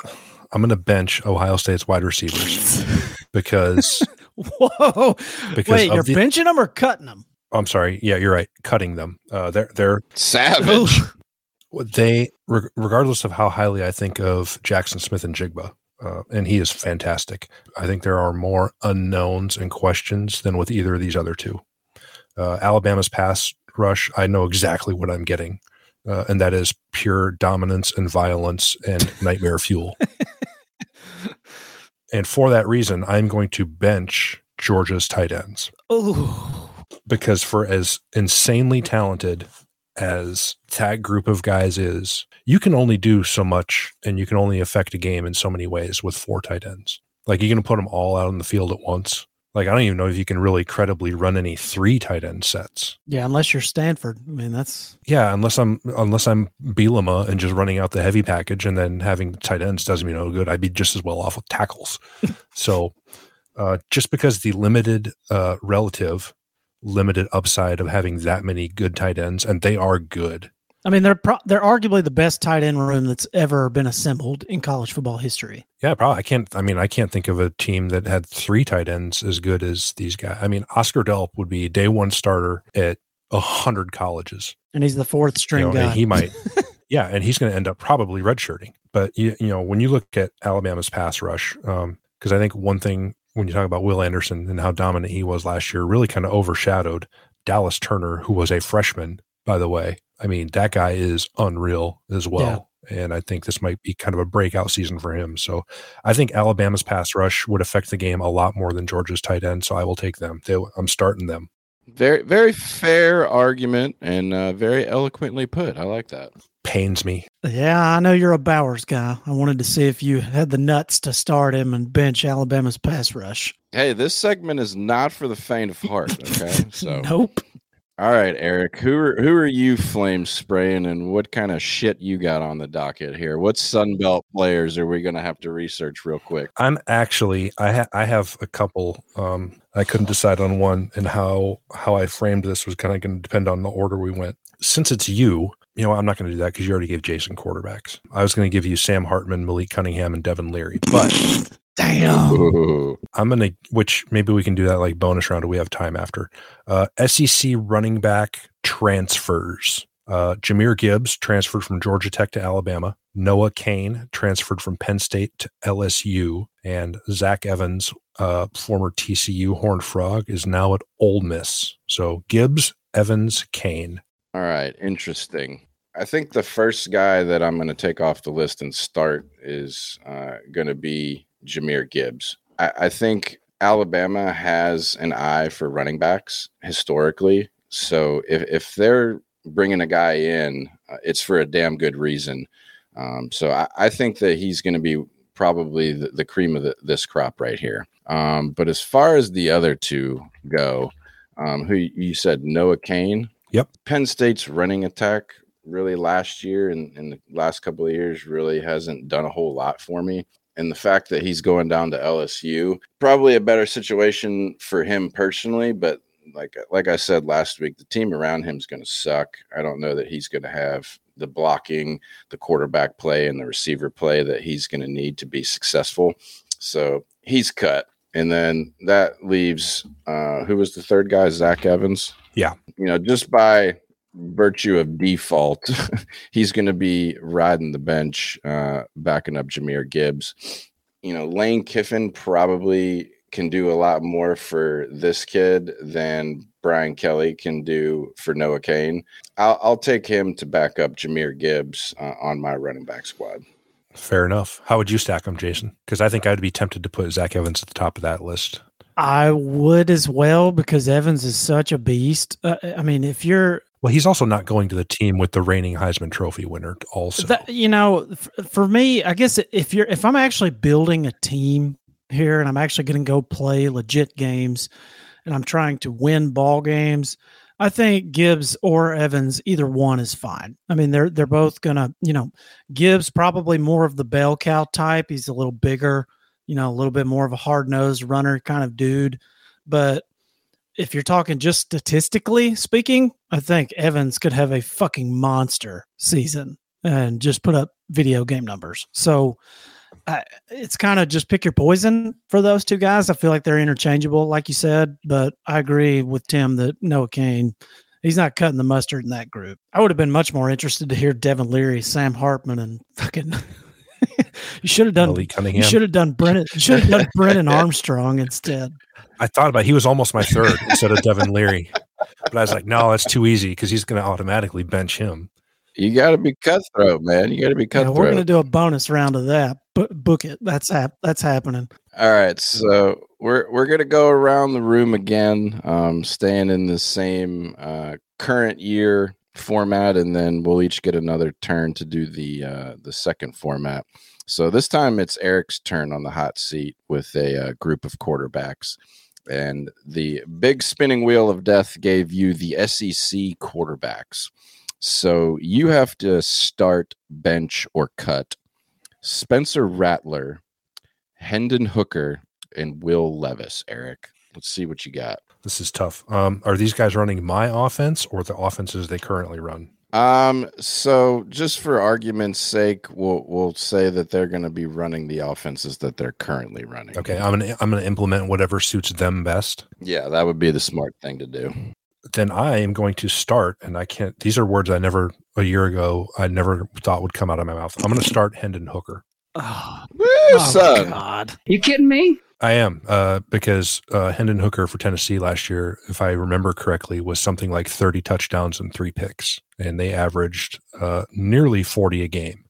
I'm gonna bench Ohio State's wide receivers because Whoa. Because Wait, you're the- benching them or cutting them? I'm sorry. Yeah, you're right. Cutting them. Uh, they're they're Savage. they reg- regardless of how highly I think of Jaxon Smith-Njigba, uh, and he is fantastic. I think there are more unknowns and questions than with either of these other two. Uh, Alabama's pass rush, I know exactly what I'm getting, uh, and that is pure dominance and violence and nightmare fuel. and for that reason, I'm going to bench Georgia's tight ends Ooh. because for as insanely talented as that group of guys is, you can only do so much and you can only affect a game in so many ways with four tight ends. Like you're going to put them all out on the field at once. Like I don't even know if you can really credibly run any three tight end sets. Yeah, unless you're Stanford. I mean, that's Yeah, unless I'm unless I'm Bielema and just running out the heavy package and then having tight ends doesn't mean no good. I'd be just as well off with tackles. so uh, just because the limited uh, relative limited upside of having that many good tight ends, and they are good. I mean, they're pro- they're arguably the best tight end room that's ever been assembled in college football history. Yeah, probably. I can't. I mean, I can't think of a team that had three tight ends as good as these guys. I mean, Oscar Delp would be day one starter at a hundred colleges, and he's the fourth string you know, guy. He might, yeah, and he's going to end up probably redshirting. But you, you know, when you look at Alabama's pass rush, um, because um, I think one thing when you talk about Will Anderson and how dominant he was last year, really kind of overshadowed Dallas Turner, who was a freshman, by the way. I mean, that guy is unreal as well. Yeah. And I think this might be kind of a breakout season for him. So I think Alabama's pass rush would affect the game a lot more than Georgia's tight end. So I will take them. They, I'm starting them. Very, very fair argument and uh, very eloquently put. I like that. Pains me. Yeah, I know you're a Bowers guy. I wanted to see if you had the nuts to start him and bench Alabama's pass rush. Hey, this segment is not for the faint of heart. Okay, so nope. All right, Eric. Who are who are you flame spraying, and what kind of shit you got on the docket here? What Sunbelt players are we going to have to research real quick? I'm actually I ha- I have a couple. Um, I couldn't decide on one, and how how I framed this was kind of going to depend on the order we went. Since it's you, you know, I'm not going to do that because you already gave Jason quarterbacks. I was going to give you Sam Hartman, Malik Cunningham, and Devin Leary, but Damn. Ooh. I'm gonna, which maybe we can do that like bonus round. Or we have time after. Uh, SEC running back transfers. Uh, Jahmyr Gibbs transferred from Georgia Tech to Alabama. Noah Cain transferred from Penn State to LSU, and Zach Evans, uh, former TCU Horned Frog, is now at Ole Miss. So Gibbs, Evans, Cain. All right, interesting. I think the first guy that I'm going to take off the list and start is uh, going to be Jahmyr Gibbs. I, I think Alabama has an eye for running backs historically. So if, if they're bringing a guy in, uh, it's for a damn good reason. Um, so I, I, think that he's going to be probably the, the cream of the, this crop right here. Um, but as far as the other two go, um, who you said Noah Cain? Yep. Penn State's running attack really last year and in the last couple of years really hasn't done a whole lot for me. And the fact that he's going down to LSU probably a better situation for him personally but like like I said last week the team around him is going to suck. I don't know that he's going to have the blocking the quarterback play and the receiver play that he's going to need to be successful. So he's cut. And then that leaves uh who was the third guy? Zach Evans? Yeah. You know just by virtue of default, he's going to be riding the bench, uh, backing up Jahmyr Gibbs. You know, Lane Kiffin probably can do a lot more for this kid than Brian Kelly can do for Noah Cain. I'll, I'll take him to back up Jahmyr Gibbs uh, on my running back squad. Fair enough. How would you stack them, Jason? Because I think I'd be tempted to put Zach Evans at the top of that list. I would as well because Evans is such a beast. Uh, I mean, if you're well, he's also not going to the team with the reigning Heisman Trophy winner. Also, that, you know, for me, I guess if you're if I'm actually building a team here and I'm actually going to go play legit games and I'm trying to win ball games, I think Gibbs or Evans, either one is fine. I mean, they're they're both gonna, you know, Gibbs probably more of the bell cow type. He's a little bigger, you know, a little bit more of a hard nosed runner kind of dude, but if you're talking just statistically speaking, I think Evans could have a fucking monster season and just put up video game numbers. So uh, it's kind of just pick your poison for those two guys. I feel like they're interchangeable, like you said, but I agree with Tim that Noah Cain, he's not cutting the mustard in that group. I would have been much more interested to hear Devin Leary, Sam Hartman, and fucking. you should have done. You should have done Brennan. You should have done Brennan Armstrong instead. I thought about it. he was almost my third instead of Devin Leary, but I was like, no, that's too easy because he's going to automatically bench him. You got to be cutthroat, man. You got to be cutthroat. Yeah, we're going to do a bonus round of that. But book it. That's hap- That's happening. All right, so we're we're going to go around the room again, um, staying in the same uh, current year format, and then we'll each get another turn to do the uh, the second format. So this time it's Eric's turn on the hot seat with a uh, group of quarterbacks. And the big spinning wheel of death gave you the SEC quarterbacks. So you have to start, bench, or cut Spencer Rattler, Hendon Hooker, and Will Levis, Eric. Let's see what you got. This is tough. Um, are these guys running my offense or the offenses they currently run? Um, so just for argument's sake, we'll we'll say that they're going to be running the offenses that they're currently running. Okay, I'm gonna I'm gonna implement whatever suits them best. Yeah, that would be the smart thing to do. Then I am going to start, and I can't. These are words I never a year ago I never thought would come out of my mouth. I'm going to start Hendon Hooker. Oh, Woo, oh, son. God. You kidding me? I am uh, because uh, Hendon Hooker for Tennessee last year, if I remember correctly, was something like 30 touchdowns and three picks, and they averaged uh, nearly 40 a game.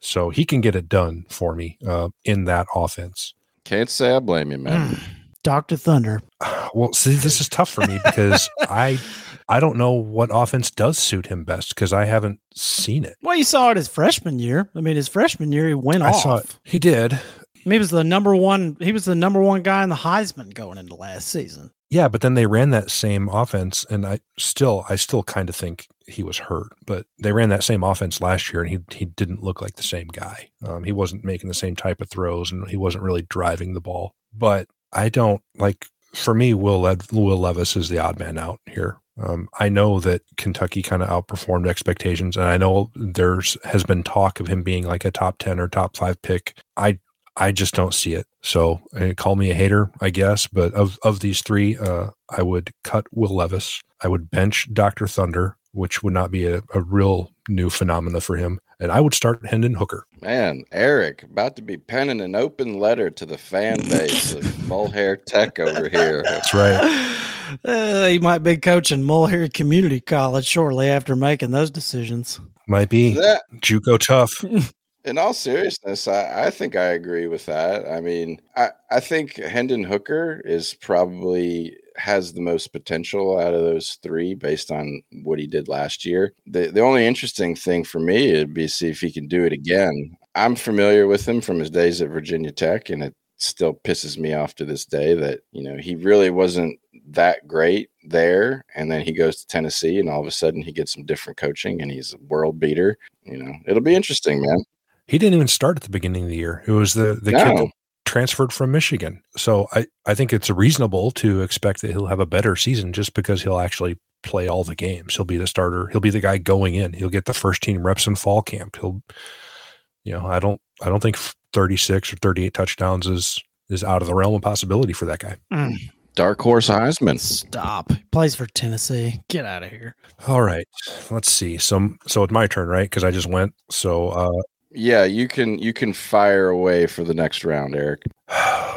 So he can get it done for me uh, in that offense. Can't say I blame you, man. Mm. Dr. Thunder. Well, see, this is tough for me because I I don't know what offense does suit him best because I haven't seen it. Well, you saw it his freshman year. I mean, his freshman year, he went I off. saw it. He did. He was the number one. He was the number one guy in the Heisman going into last season. Yeah, but then they ran that same offense, and I still, I still kind of think he was hurt. But they ran that same offense last year, and he he didn't look like the same guy. Um, he wasn't making the same type of throws, and he wasn't really driving the ball. But I don't like. For me, Will Lev- Will Levis is the odd man out here. Um, I know that Kentucky kind of outperformed expectations, and I know there's has been talk of him being like a top ten or top five pick. I I just don't see it. So uh, call me a hater, I guess. But of of these three, uh, I would cut Will Levis. I would bench Doctor Thunder, which would not be a, a real new phenomena for him, and I would start Hendon Hooker. Man, Eric, about to be penning an open letter to the fan base of Mulhair Tech over here. That's right. Uh, he might be coaching Mulhair Community College shortly after making those decisions. Might be That, JUCO tough. in all seriousness, I, I think I agree with that. I mean, I, I think Hendon Hooker is probably has the most potential out of those three based on what he did last year. The the only interesting thing for me would be see if he can do it again. I'm familiar with him from his days at Virginia Tech, and it still pisses me off to this day that you know he really wasn't that great there and then he goes to Tennessee and all of a sudden he gets some different coaching and he's a world beater you know it'll be interesting man He didn't even start at the beginning of the year. It was the the kid that transferred from Michigan. So I I think it's reasonable to expect that he'll have a better season just because he'll actually play all the games. He'll be the starter. He'll be the guy going in. He'll get the first team reps in fall camp. He'll, you know, I don't I don't think 36 or 38 touchdowns is is out of the realm of possibility for that guy. Mm, dark horse Heisman stop. He plays for Tennessee. Get out of here. All right, let's see. So so it's my turn, right? Because I just went. So uh, yeah you can you can fire away for the next round Eric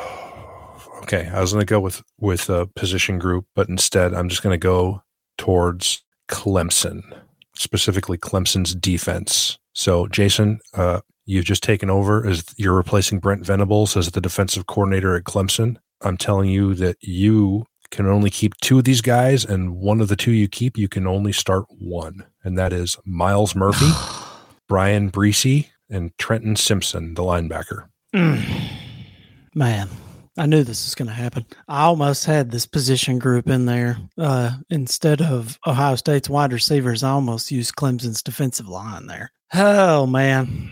okay, I was going to go with with a position group, but instead I'm just going to go towards Clemson, specifically Clemson's defense. So, Jason, uh, you've just taken over as you're replacing Brent Venables as the defensive coordinator at Clemson. I'm telling you that you can only keep two of these guys, and one of the two you keep, you can only start one, and that is Myles Murphy, Bryan Bresee, and Trenton Simpson, the linebacker. Mm. Man, I knew this was going to happen. I almost had this position group in there. Uh, instead of Ohio State's wide receivers, I almost used Clemson's defensive line there. Oh, man.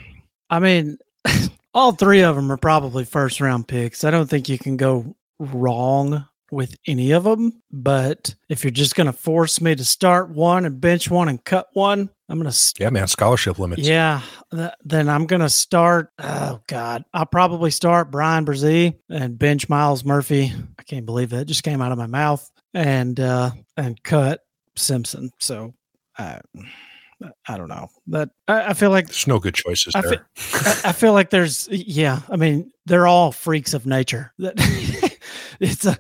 I mean, all three of them are probably first round picks. I don't think you can go wrong with any of them. But if you're just going to force me to start one and bench one and cut one, I'm going to Yeah, man, scholarship limits. yeah, th- then I'm gonna start. Oh God, I'll probably start Bryan Bresee and bench Myles Murphy. I can't believe that just came out of my mouth and uh and cut Simpson. So I I don't know that I, I feel like There's no good choices I there. I, I feel like there's yeah. I mean they're all freaks of nature. That it's a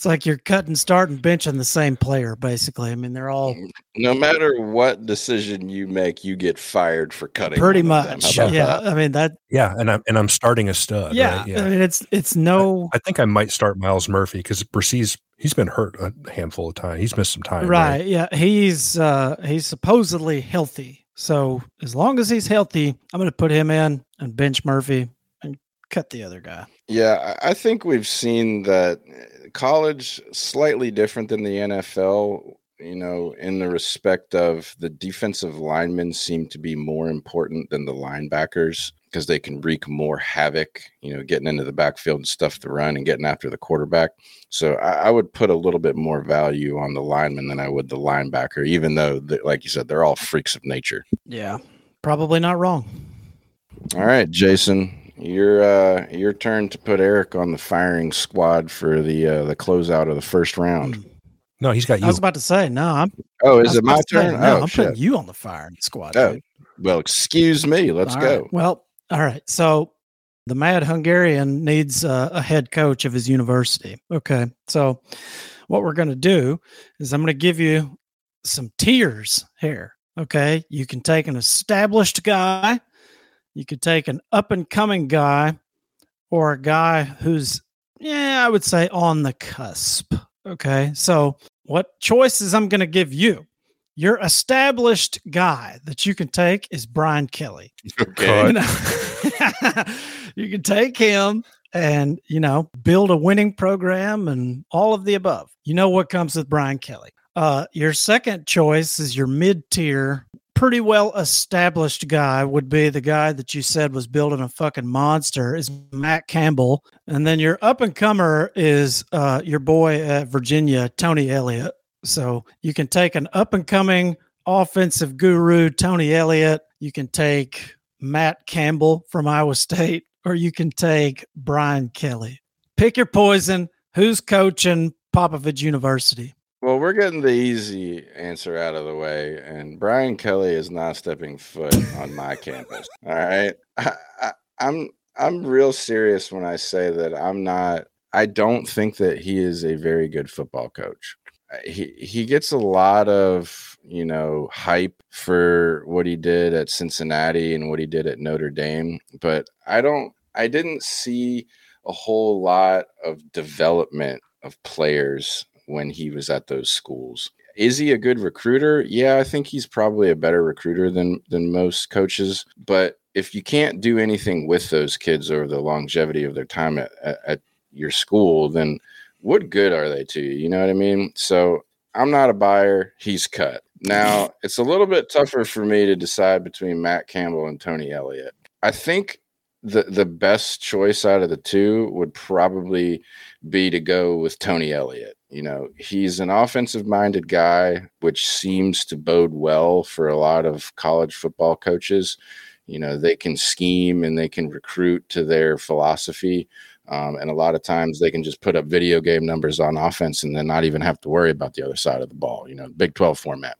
it's like you're cutting, starting, benching the same player basically. I mean they're all no matter what decision you make you get fired for cutting pretty one of them. much yeah. that? I mean that yeah, and I'm and I'm starting a stud. yeah, right? yeah. I mean it's it's no I think I might start Myles Murphy because Bresee's he's been hurt a handful of times. He's missed some time. right, yeah he's uh he's supposedly healthy so as long as he's healthy i'm gonna put him in and bench murphy and cut the other guy Yeah, I I think we've seen that college slightly different than the NFL you know, in the respect of the defensive linemen seem to be more important than the linebackers because they can wreak more havoc, you know, getting into the backfield and stuff the run and getting after the quarterback. So I, I, would put a little bit more value on the lineman than I would the linebacker, even though, like you said, they're all freaks of nature. Yeah, probably not wrong. All right, Jason, your uh, your turn to put Eric on the firing squad for the uh, the closeout of the first round. No, he's got you. I was about to say no. I'm. Oh, is it my turn? Say, no, oh, I'm shit. putting you on the firing squad. Oh, dude. well, excuse me. Let's all go. Right. Well, all right. So the Mad Hungarian needs uh, a head coach of his university. Okay. So what we're going to do is I'm going to give you some tiers here. Okay. You can take an established guy you could take an up and coming guy or a guy who's, yeah, I would say on the cusp. Okay. So, what choices I'm going to give you? Your established guy that you can take is Brian Kelly. Okay. You, know, you can take him and, you know, build a winning program and all of the above. You know what comes with Brian Kelly. Uh, your second choice is your mid tier pretty well established guy would be the guy that you said was building a fucking monster is Matt Campbell, and then your up and comer is uh, your boy at Virginia, Tony Elliott. So you can take an up and coming offensive guru, Tony Elliott. You can take Matt Campbell from Iowa State, or you can take Brian Kelly. Pick your poison. Who's coaching Popovich University? Well, we're getting the easy answer out of the way, and Brian Kelly is not stepping foot on my campus. All right, I, I, I'm I'm real serious when I say that I'm not. I don't think that he is a very good football coach. Uh, he he gets a lot of you know hype for what he did at Cincinnati and what he did at Notre Dame, but I don't. I didn't see a whole lot of development of players when he was at those schools. Is he a good recruiter? Yeah, I think he's probably a better recruiter than than most coaches. But if you can't do anything with those kids over the longevity of their time at, at, at your school, then what good are they to you? You know what I mean? So I'm not a buyer. He's cut. Now it's a little bit tougher for me to decide between Matt Campbell and Tony Elliott. I think the the best choice out of the two would probably be to go with Tony Elliott. You know, he's an offensive minded guy, which seems to bode well for a lot of college football coaches. You know, they can scheme and they can recruit to their philosophy. Um, and a lot of times they can just put up video game numbers on offense and then not even have to worry about the other side of the ball, you know, Big 12 format.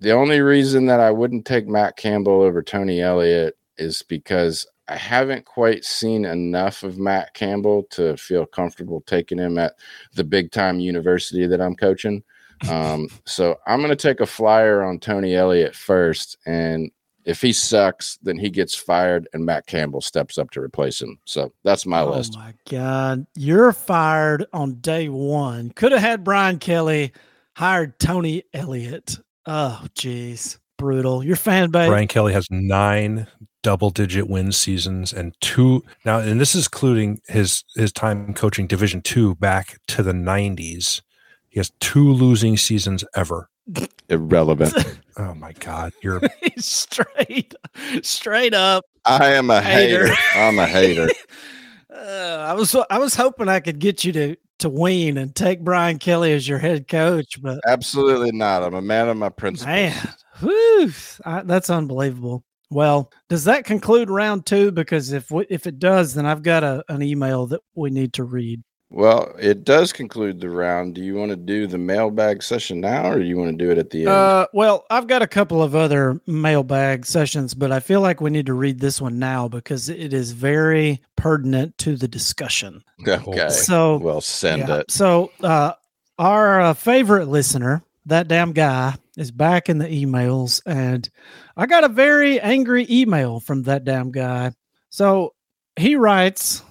The only reason that I wouldn't take Matt Campbell over Tony Elliott is because I haven't quite seen enough of Matt Campbell to feel comfortable taking him at the big time university that I'm coaching. Um, so I'm going to take a flyer on Tony Elliott first. And if he sucks, then he gets fired and Matt Campbell steps up to replace him. So that's my oh list. Oh my God. You're fired on day one. Could have had Brian Kelly, hired Tony Elliott. Oh, geez. Brutal. Your fan base. Brian Kelly has nine double digit win seasons and two now and this is including his his time coaching division two back to the 90s he has two losing seasons ever. Irrelevant. Oh my god you're straight straight up. I am a hater, hater. i'm a hater. Uh, i was i was hoping i could get you to to wean and take brian kelly as your head coach but absolutely not. I'm a man of my principles. Man whew, I, that's unbelievable well, does that conclude round two? Because if we, if it does, then I've got a, an email that we need to read. Well, it does conclude the round. Do you want to do the mailbag session now, or do you want to do it at the end? Uh, well, I've got a couple of other mailbag sessions, but I feel like we need to read this one now because it is very pertinent to the discussion. Okay. So, well, send yeah. it. So, uh, our uh, favorite listener, that damn guy, is back in the emails, and I got a very angry email from that damn guy. So he writes,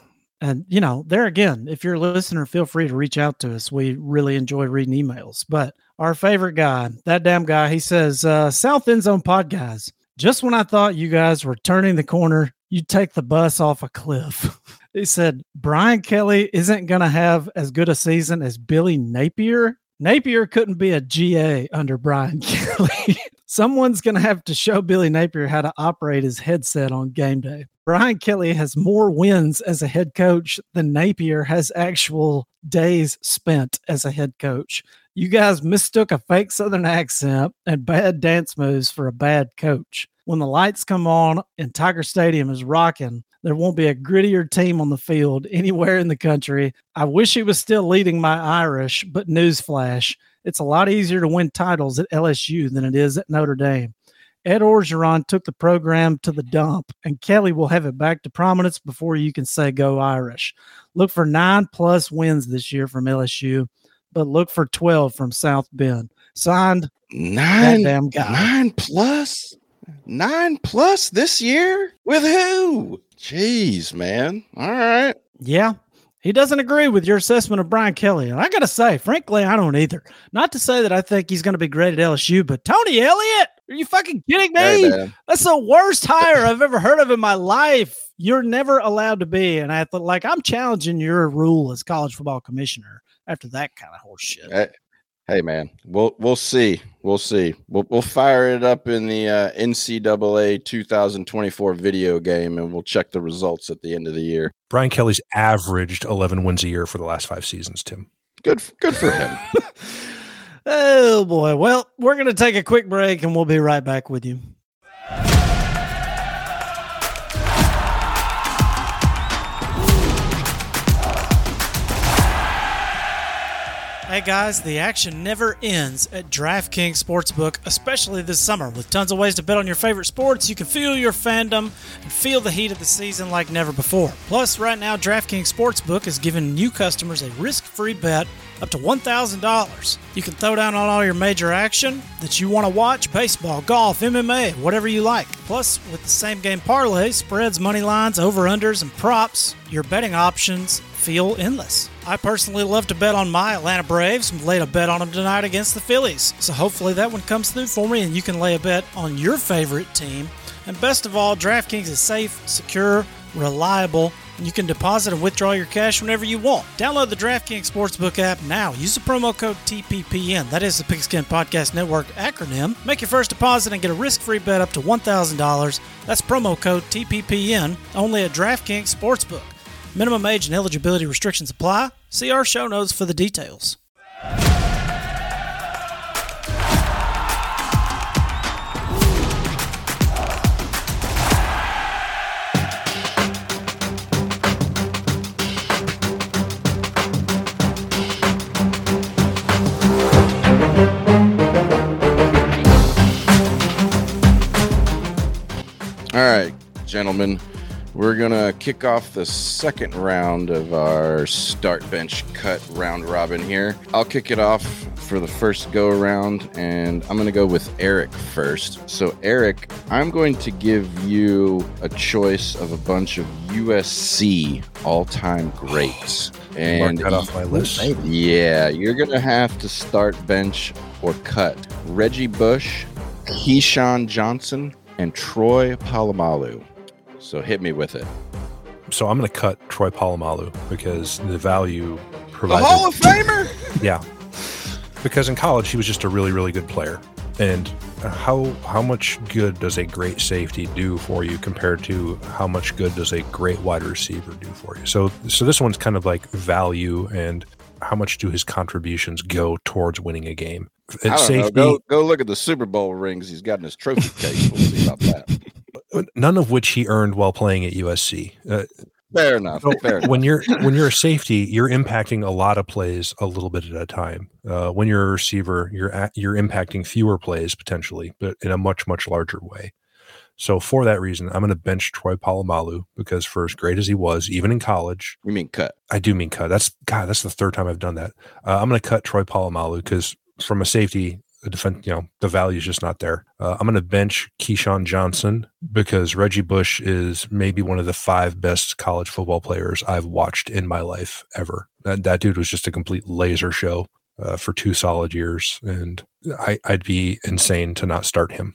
and you know, there again, if you're a listener, feel free to reach out to us. We really enjoy reading emails. But our favorite guy, that damn guy, he says, uh, South End Zone Pod guys, just when I thought you guys were turning the corner, you take the bus off a cliff. he said, Brian Kelly isn't going to have as good a season as Billy Napier Napier couldn't be a GA under Brian Kelly. Someone's going to have to show Billy Napier how to operate his headset on game day. Brian Kelly has more wins as a head coach than Napier has actual days spent as a head coach. You guys mistook a fake Southern accent and bad dance moves for a bad coach. When the lights come on and Tiger Stadium is rocking, there won't be a grittier team on the field anywhere in the country. I wish he was still leading my Irish, but newsflash, it's a lot easier to win titles at LSU than it is at Notre Dame. Ed Orgeron took the program to the dump, and Kelly will have it back to prominence before you can say go Irish. Look for nine plus wins this year from LSU, but look for 12 from South Bend. Signed, Nine, damn guy. nine plus, nine plus this year with who? Jeez, man. All right. Yeah, he doesn't agree with your assessment of Brian Kelly. And I got to say, frankly, I don't either. Not to say that I think he's going to be great at LSU, but Tony Elliott, are you fucking kidding me? Hey. That's the worst hire I've ever heard of in my life. You're never allowed to be. And I thought, like, I'm challenging your rule as college football commissioner after that kind of horse shit. Hey, hey, man. We'll we'll see. We'll see. We'll we'll fire it up in the uh, NCAA 2024 video game, and we'll check the results at the end of the year. Brian Kelly's averaged 11 wins a year for the last five seasons, Tim. Good good for him. Oh, boy. Well, we're going to take a quick break and we'll be right back with you. Hey guys, the action never ends at DraftKings Sportsbook, especially this summer. With tons of ways to bet on your favorite sports, you can feel your fandom and feel the heat of the season like never before. Plus, right now, DraftKings Sportsbook is giving new customers a risk free bet up to $1,000. You can throw down on all your major action that you want to watch baseball, golf, MMA, whatever you like. Plus, with the same game parlay, spreads, money lines, over unders, and props, your betting options feel endless. I personally love to bet on my Atlanta Braves and laid a bet on them tonight against the Phillies. So hopefully that one comes through for me and you can lay a bet on your favorite team. And best of all, DraftKings is safe, secure, reliable, and you can deposit and withdraw your cash whenever you want. Download the DraftKings Sportsbook app now. Use the promo code TPPN. That is the Pigskin Podcast Network acronym. Make your first deposit and get a risk-free bet up to $1,000. That's promo code TPPN only at DraftKings Sportsbook. Minimum age and eligibility restrictions apply. See our show notes for the details. All right, gentlemen, we're gonna kick off the second round of our start bench cut round robin here. I'll kick it off for the first go around, and I'm gonna go with Eric first. So, Eric, I'm going to give you a choice of a bunch of USC all-time greats, Mark and that off my list. yeah, you're gonna have to start bench or cut Reggie Bush, Keyshawn Johnson, and Troy Polamalu. So hit me with it. So I'm going to cut Troy Polamalu because the value The. Hall of Famer. Yeah, because in college he was just a really, really good player. And how how much good does a great safety do for you compared to how much good does a great wide receiver do for you? So so this one's kind of like value and how much do his contributions go towards winning a game? I don't safety, know. Go go look at the Super Bowl rings he's got in his trophy case. We'll see about that. none of which he earned while playing at USC. Uh, Fair enough. So Fair enough. when you're when you're a safety, you're impacting a lot of plays a little bit at a time. Uh, when you're a receiver, you're at, you're impacting fewer plays potentially, but in a much much larger way. So for that reason, I'm going to bench Troy Polamalu because for as great as he was, even in college, You mean cut? I do mean cut. That's God. That's the third time I've done that. Uh, I'm going to cut Troy Polamalu because from a safety, the defense, you know, the value is just not there. Uh, I'm going to bench Keyshawn Johnson because Reggie Bush is maybe one of the five best college football players I've watched in my life ever. That that dude was just a complete laser show uh, for two solid years, and I, I'd be insane to not start him.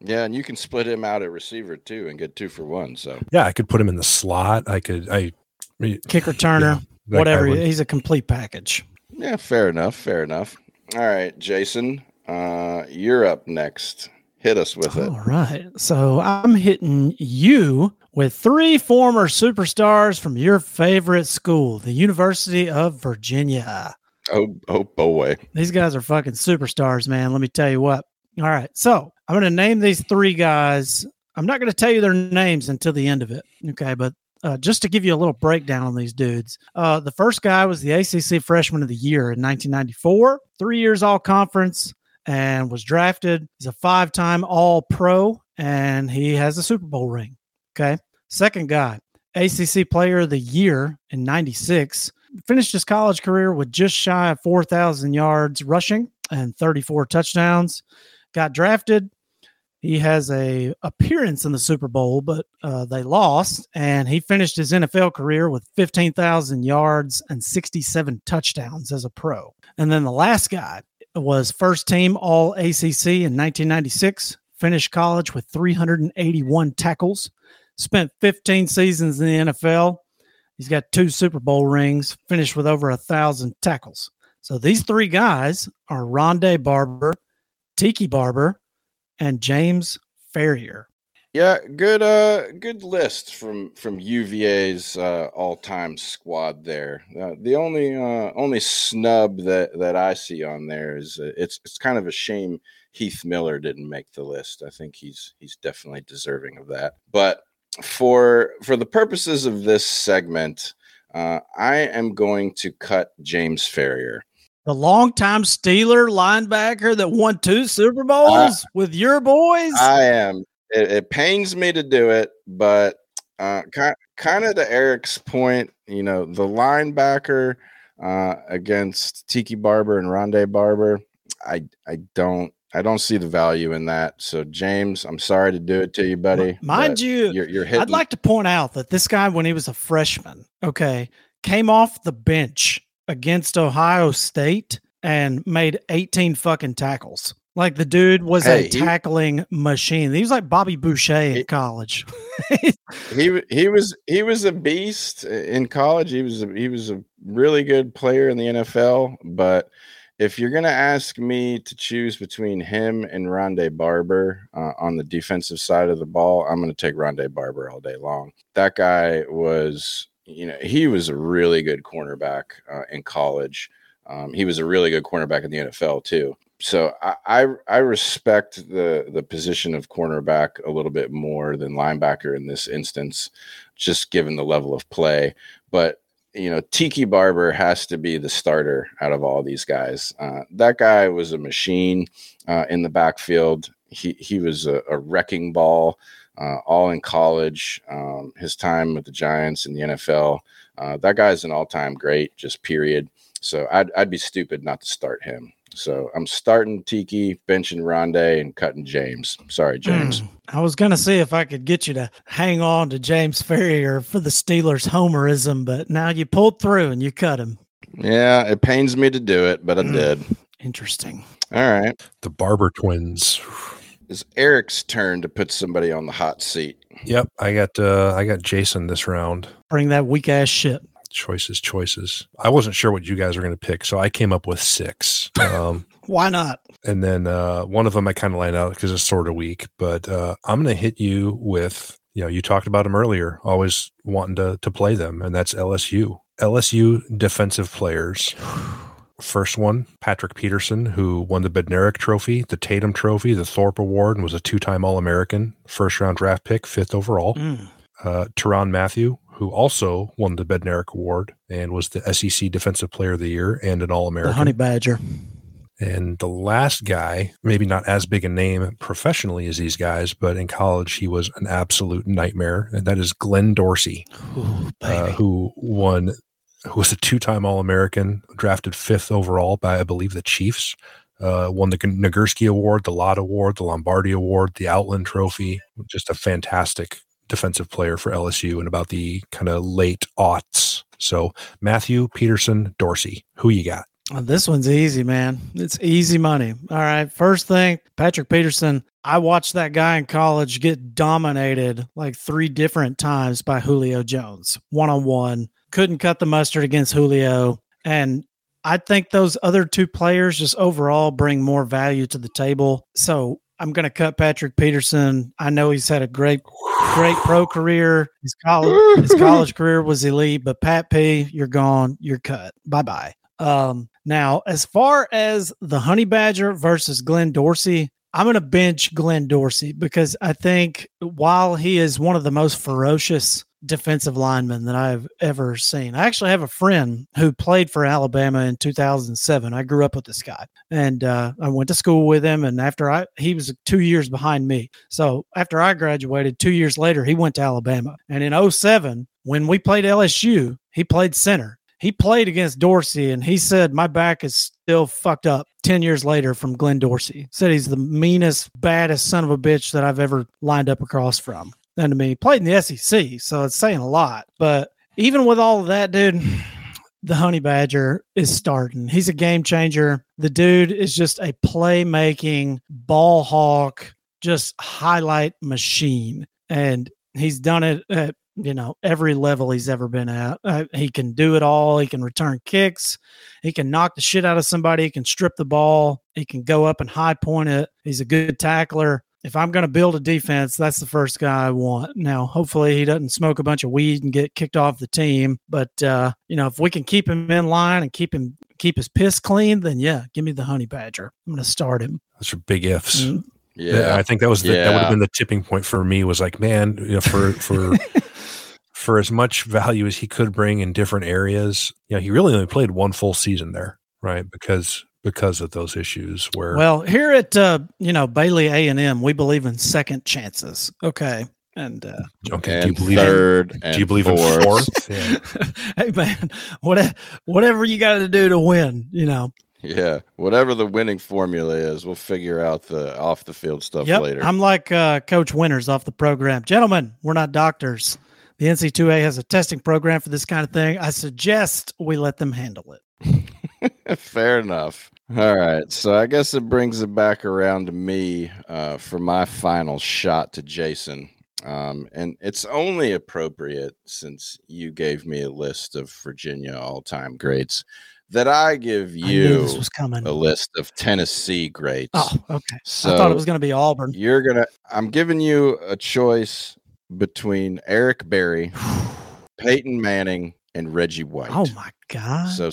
Yeah, and you can split him out at receiver too and get two for one. So Yeah, I could put him in the slot. I could. I Kick returner, yeah, whatever. He's a complete package. Yeah, fair enough. Fair enough. All right, Jason, uh, you're up next. Hit us with it. All right. So I'm hitting you with three former superstars from your favorite school, the University of Virginia. Oh, oh boy. These guys are fucking superstars, man. Let me tell you what. All right. So I'm going to name these three guys. I'm not going to tell you their names until the end of it. Okay. But uh, just to give you a little breakdown on these dudes, uh, the first guy was the ACC Freshman of the Year in 1994, three years all conference, and was drafted. He's a five time All Pro, and he has a Super Bowl ring. Okay. Second guy, ACC Player of the Year in 96, finished his college career with just shy of 4,000 yards rushing and 34 touchdowns. Got drafted. He has a appearance in the Super Bowl, but uh, they lost, and he finished his NFL career with 15,000 yards and 67 touchdowns as a pro. And then the last guy was first team All ACC in 1996. Finished college with 381 tackles. Spent 15 seasons in the NFL He's got two Super Bowl rings, finished with over a thousand tackles. So these three guys are Rondé Barber, Tiki Barber, and James Farrior. Yeah, good uh good list from from UVA's uh all-time squad there. Uh, the only uh only snub that that I see on there is uh, it's it's kind of a shame Heath Miller didn't make the list. I think he's he's definitely deserving of that. But for for the purposes of this segment, uh, I am going to cut James Farrior. The longtime Steeler linebacker that won two Super Bowls uh, with your boys. I am. It, it, pains me to do it, but uh, kind kind of to Eric's point, you know, the linebacker uh, against Tiki Barber and Rondé Barber, I I don't I don't see the value in that. So, James, I'm sorry to do it to you, buddy. Mind you, you're, you're hitting. I'd like to point out that this guy, when he was a freshman, okay, came off the bench against Ohio State and made 18 fucking tackles. Like the dude was hey, a tackling he, machine. He was like Bobby Boucher in college. he he was he was a beast in college. He was a, he was a really good player in the NFL, but if you're going to ask me to choose between him and Rondé Barber uh, on the defensive side of the ball, I'm going to take Rondé Barber all day long. That guy was, you know, he was a really good cornerback uh, in college. Um, he was a really good cornerback in the NFL too. So I, I, I respect the the position of cornerback a little bit more than linebacker in this instance, just given the level of play. But you know, Tiki Barber has to be the starter out of all these guys. Uh, that guy was a machine uh, in the backfield. He he was a, a wrecking ball, uh, all in college. Um, his time with the Giants in the NFL. Uh, that guy's an all-time great, just period. So I'd I'd be stupid not to start him. So I'm starting Tiki, benching Rondé, and cutting James. Sorry, James. Mm, I was gonna see if I could get you to hang on to James Farrior for the Steelers homerism, but now you pulled through and you cut him. Yeah, it pains me to do it, but I mm, did. Interesting. All right. The Barber twins. It's Eric's turn to put somebody on the hot seat. Yep, I got uh I got Jason this round. Bring that weak ass shit choices, choices. I wasn't sure what you guys were going to pick, so I came up with six. Um, Why not? And then uh, one of them I kind of lined out because it's sort of weak, but uh, I'm going to hit you with, you know, you talked about them earlier, always wanting to, to play them, and that's LSU. LSU defensive players. First one, Patrick Peterson, who won the Bednarik Trophy, the Tatum Trophy, the Thorpe Award, and was a two time All American, first round draft pick, fifth overall. Mm. Uh, Tyrann Mathieu, who also won the Bednarik Award and was the SEC Defensive Player of the Year and an All American. The Honey Badger. And the last guy, maybe not as big a name professionally as these guys, but in college he was an absolute nightmare, and that is Glenn Dorsey, Ooh, uh, who won, who was a two-time All-American, drafted fifth overall by I believe the Chiefs. Uh, won the Nagurski Award, the Lott Award, the Lombardi Award, the Outland Trophy. Just a fantastic defensive player for LSU in about the kind of late aughts. So Mathieu Peterson, Dorsey. Who you got? Well, this one's easy, man. It's easy money. All right. First thing, Patrick Peterson. I watched that guy in college get dominated like three different times by Julio Jones, one on one. Couldn't cut the mustard against Julio. And I think those other two players just overall bring more value to the table. So I'm going to cut Patrick Peterson. I know he's had a great, great pro career. His college, his college career was elite, but Pat P, you're gone. You're cut. Bye bye. Um, now, as far as the Honey Badger versus Glenn Dorsey, I'm going to bench Glenn Dorsey because I think while he is one of the most ferocious defensive lineman that I've ever seen, I actually have a friend who played for Alabama in 2007. I grew up with this guy and uh, I went to school with him. And after I, he was two years behind me. So after I graduated, two years later, he went to Alabama. And in 07, when we played LSU, he played center he played against Dorsey and he said, My back is still fucked up 10 years later from Glenn Dorsey. Said he's the meanest, baddest son of a bitch that I've ever lined up across from. I mean, he played in the SEC, so it's saying a lot. But even with all of that, dude, the Honey Badger is starting. He's a game changer. The dude is just a playmaking ball hawk, just highlight machine. And he's done it at you know every level he's ever been at. Uh, he can do it all. He can return kicks. He can knock the shit out of somebody. He can strip the ball. He can go up and high point it. He's a good tackler. If I'm going to build a defense, that's the first guy I want. Now, hopefully, he doesn't smoke a bunch of weed and get kicked off the team. But uh, you know, if we can keep him in line and keep him keep his piss clean, then yeah, give me the honey badger. I'm going to start him. Those are big ifs. Mm-hmm. Yeah, I think that was the, yeah. that would have been the tipping point for me. Was like, man, you know, for for for as much value as he could bring in different areas, you know, he really only played one full season there, right? Because because of those issues where well here at uh you know bailey a&m we believe in second chances okay and uh okay do you believe third in, do you believe fourth. in fourth yeah. hey man whatever whatever you got to do to win you know yeah whatever the winning formula is we'll figure out the off the field stuff yep, later i'm like uh coach winners off the program gentlemen we're not doctors the NC2A has a testing program for this kind of thing. I suggest we let them handle it. Fair enough. All right. So I guess it brings it back around to me uh, for my final shot to Jason. Um, and it's only appropriate since you gave me a list of Virginia all time greats that I give you I was coming. a list of Tennessee greats. Oh, okay. So I thought it was going to be Auburn. You're going to, I'm giving you a choice between Eric Berry, Peyton Manning, and Reggie White. Oh my God. So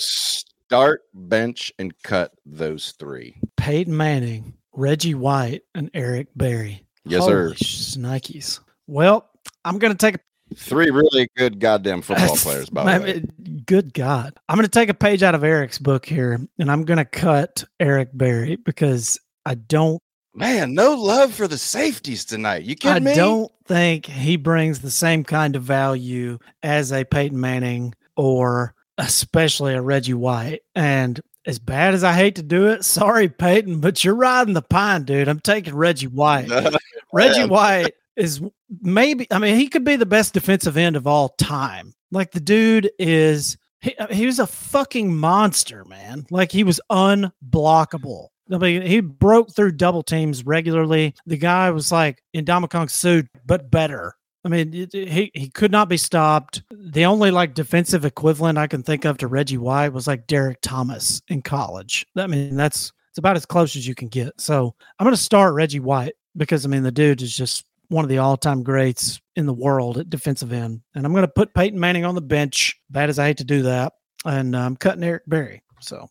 start, bench, and cut those three. Peyton Manning, Reggie White, and Eric Berry. Yes, Holy sir. Snikes. Well, I'm going to take three really good goddamn football players, by the way. Good God. I'm going to take a page out of Eric's book here, and I'm going to cut Eric Berry because I don't Man, no love for the safeties tonight. You kidding I me? I don't think he brings the same kind of value as a Peyton Manning or especially a Reggie White. And as bad as I hate to do it, sorry, Peyton, but you're riding the pine, dude. I'm taking Reggie White. Reggie White is maybe, I mean, he could be the best defensive end of all time. Like the dude is, he, uh, he was a fucking monster, man. Like he was unblockable. I mean, he broke through double teams regularly. The guy was like in Ndamukong Suh, but better. I mean, he he could not be stopped. The only like defensive equivalent I can think of to Reggie White was like Derrick Thomas in college. I mean, that's it's about as close as you can get. So I'm going to start Reggie White because I mean the dude is just one of the all-time greats in the world at defensive end, and I'm going to put Peyton Manning on the bench. Bad as I hate to do that, and I'm cutting Eric Berry. So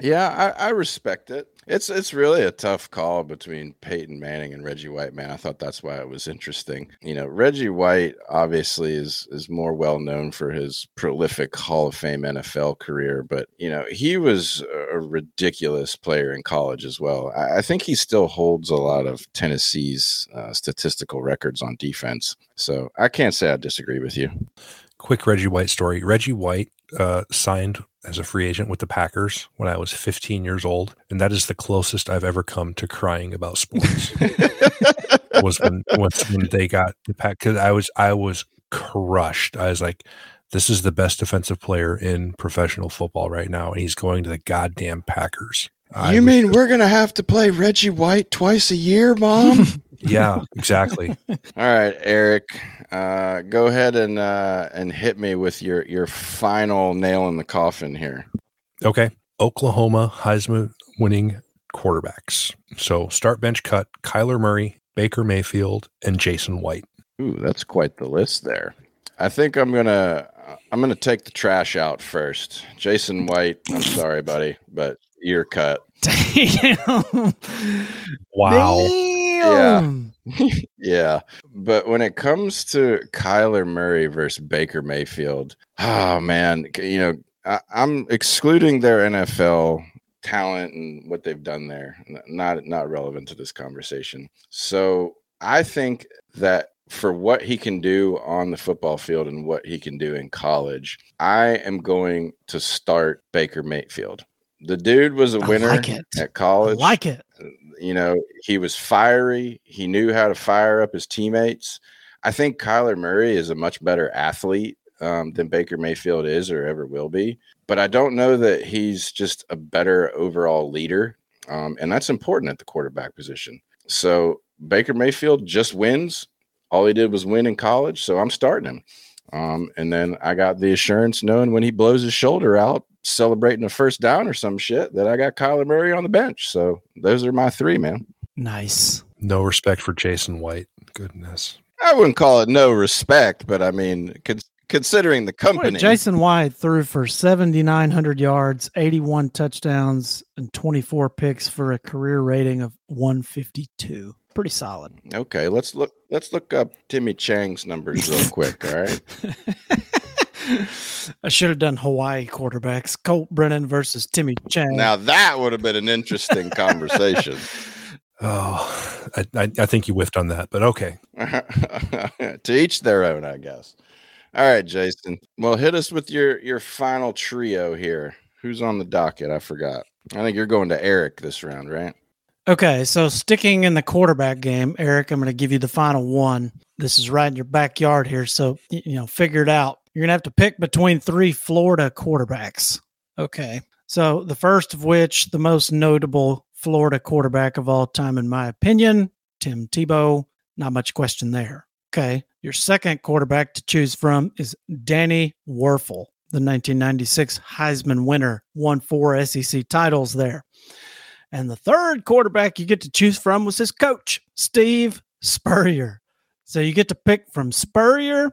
yeah, I, I respect it. It's it's really a tough call between Peyton Manning and Reggie White, man. I thought that's why it was interesting. You know, Reggie White obviously is is more well known for his prolific Hall of Fame NFL career, but you know, he was a ridiculous player in college as well. I, I think he still holds a lot of Tennessee's uh, statistical records on defense. So I can't say I disagree with you. Quick Reggie White story. Reggie White uh, signed as a free agent with the Packers when I was 15 years old, and that is the closest I've ever come to crying about sports. was when was when they got the pack because I was I was crushed. I was like, this is the best defensive player in professional football right now, and he's going to the goddamn Packers. I you mean just, we're gonna have to play Reggie White twice a year, Mom? yeah, exactly. All right, Eric, uh, go ahead and uh, and hit me with your your final nail in the coffin here. Okay. Oklahoma Heisman winning quarterbacks. So start bench cut Kyler Murray, Baker Mayfield, and Jason White. Ooh, that's quite the list there. I think I'm gonna I'm gonna take the trash out first. Jason White, I'm sorry, buddy, but you're cut. Damn. Wow. Damn. yeah. But when it comes to Kyler Murray versus Baker Mayfield, oh man, you know, I, I'm excluding their NFL talent and what they've done there. Not not relevant to this conversation. So I think that for what he can do on the football field and what he can do in college, I am going to start Baker Mayfield. The dude was a winner like at I college. like it. You know, he was fiery. He knew how to fire up his teammates. I think Kyler Murray is a much better athlete um, than Baker Mayfield is or ever will be. But I don't know that he's just a better overall leader. Um, and that's important at the quarterback position. So Baker Mayfield just wins. All he did was win in college. So I'm starting him. Um, and then I got the assurance knowing when he blows his shoulder out, celebrating a first down or some shit, that I got Kyler Murray on the bench. So those are my three, man. Nice. No respect for Jason White. Goodness. I wouldn't call it no respect, but I mean, con- considering the company, Jason White threw for 7,900 yards, 81 touchdowns, and 24 picks for a career rating of 152. Pretty solid. Okay, let's look. Let's look up Timmy Chang's numbers real quick. All right. I should have done Hawaii quarterbacks. Colt Brennan versus Timmy Chang. Now that would have been an interesting conversation. Oh, I, I, I think you whiffed on that, but okay. to each their own, I guess. All right, Jason. Well, hit us with your your final trio here. Who's on the docket? I forgot. I think you're going to Eric this round, right? Okay, so sticking in the quarterback game, Eric, I'm going to give you the final one. This is right in your backyard here, so you know, figure it out. You're going to have to pick between three Florida quarterbacks. Okay, so the first of which, the most notable Florida quarterback of all time, in my opinion, Tim Tebow. Not much question there. Okay, your second quarterback to choose from is Danny Wuerffel, the 1996 Heisman winner, won four SEC titles there. And the third quarterback you get to choose from was his coach, Steve Spurrier. So you get to pick from Spurrier,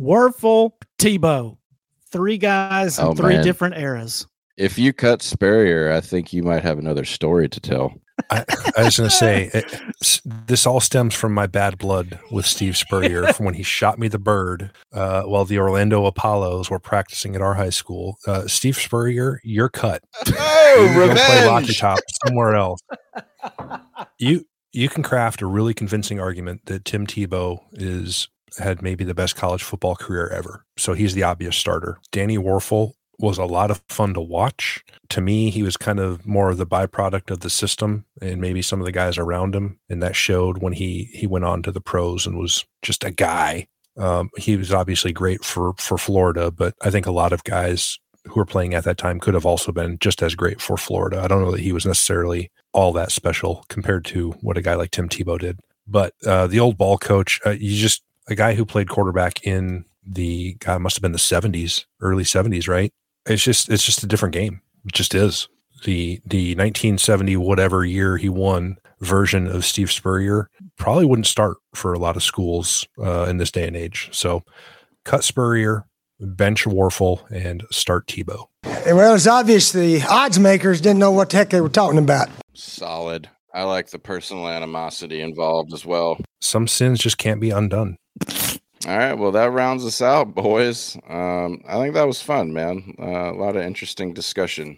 Wuerffel, Tebow. Three guys in Oh, three man. different eras. If you cut Spurrier, I think you might have another story to tell. I, I was going to say, it, this all stems from my bad blood with Steve Spurrier from when he shot me the bird uh, while the Orlando Apollos were practicing at our high school. Uh, Steve Spurrier, you're cut. Oh, You go play Rocky Top somewhere else. You you can craft a really convincing argument that Tim Tebow is had maybe the best college football career ever. So he's the obvious starter. Danny Wuerffel was a lot of fun to watch. To me, he was kind of more of the byproduct of the system and maybe some of the guys around him. And that showed when he he went on to the pros and was just a guy. Um, he was obviously great for for Florida, but I think a lot of guys who were playing at that time could have also been just as great for Florida. I don't know that he was necessarily all that special compared to what a guy like Tim Tebow did. But uh, the old ball coach, uh, you just a guy who played quarterback in the guy must have been the 70s, early 70s, right? It's just it's just a different game. It just is. The the 1970 whatever year he won version of Steve Spurrier probably wouldn't start for a lot of schools uh, in this day and age. So cut Spurrier, bench Wuerffel, and start Tebow. Well, it's obvious the odds makers didn't know what the heck they were talking about. Solid. I like the personal animosity involved as well. Some sins just can't be undone. All right, well, that rounds us out, boys. Um, I think that was fun, man. Uh, a lot of interesting discussion.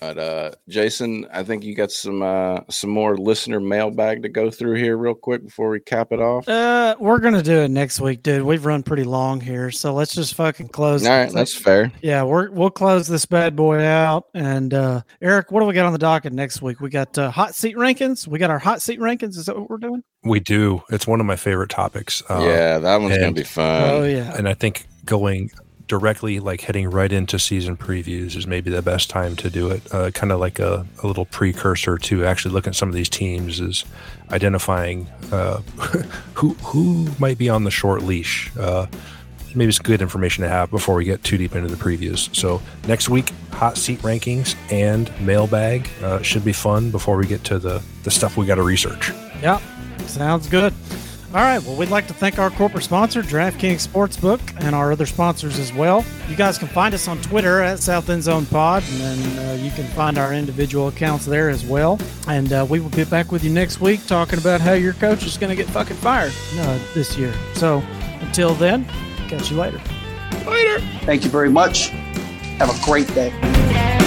But uh, Jason, I think you got some uh, some more listener mailbag to go through here real quick before we cap it off. Uh, we're gonna do it next week, dude. We've run pretty long here, so let's just fucking close. All right, that's fair. yeah, we're we'll close this bad boy out. And uh Eric, what do we got on the docket next week? We got uh, hot seat rankings. We got our hot seat rankings. Is that what we're doing? We do. It's one of my favorite topics. Uh, yeah, that one's gonna be fun. oh yeah. and I think going directly, like heading right into season previews, is maybe the best time to do it. Uh, kind of like a, a little precursor to actually looking at some of these teams, is identifying uh, who who might be on the short leash. Uh, maybe it's good information to have before we get too deep into the previews. So next week, hot seat rankings and mailbag uh, should be fun before we get to the the stuff we got to research. Yeah, sounds good. All right. Well, we'd like to thank our corporate sponsor, DraftKings Sportsbook, and our other sponsors as well. You guys can find us on Twitter at South End Zone Pod, and then uh, you can find our individual accounts there as well. And uh, we will be back with you next week talking about how your coach is going to get fucking fired uh, this year. So until then, catch you later. Later. Thank you very much. Have a great day.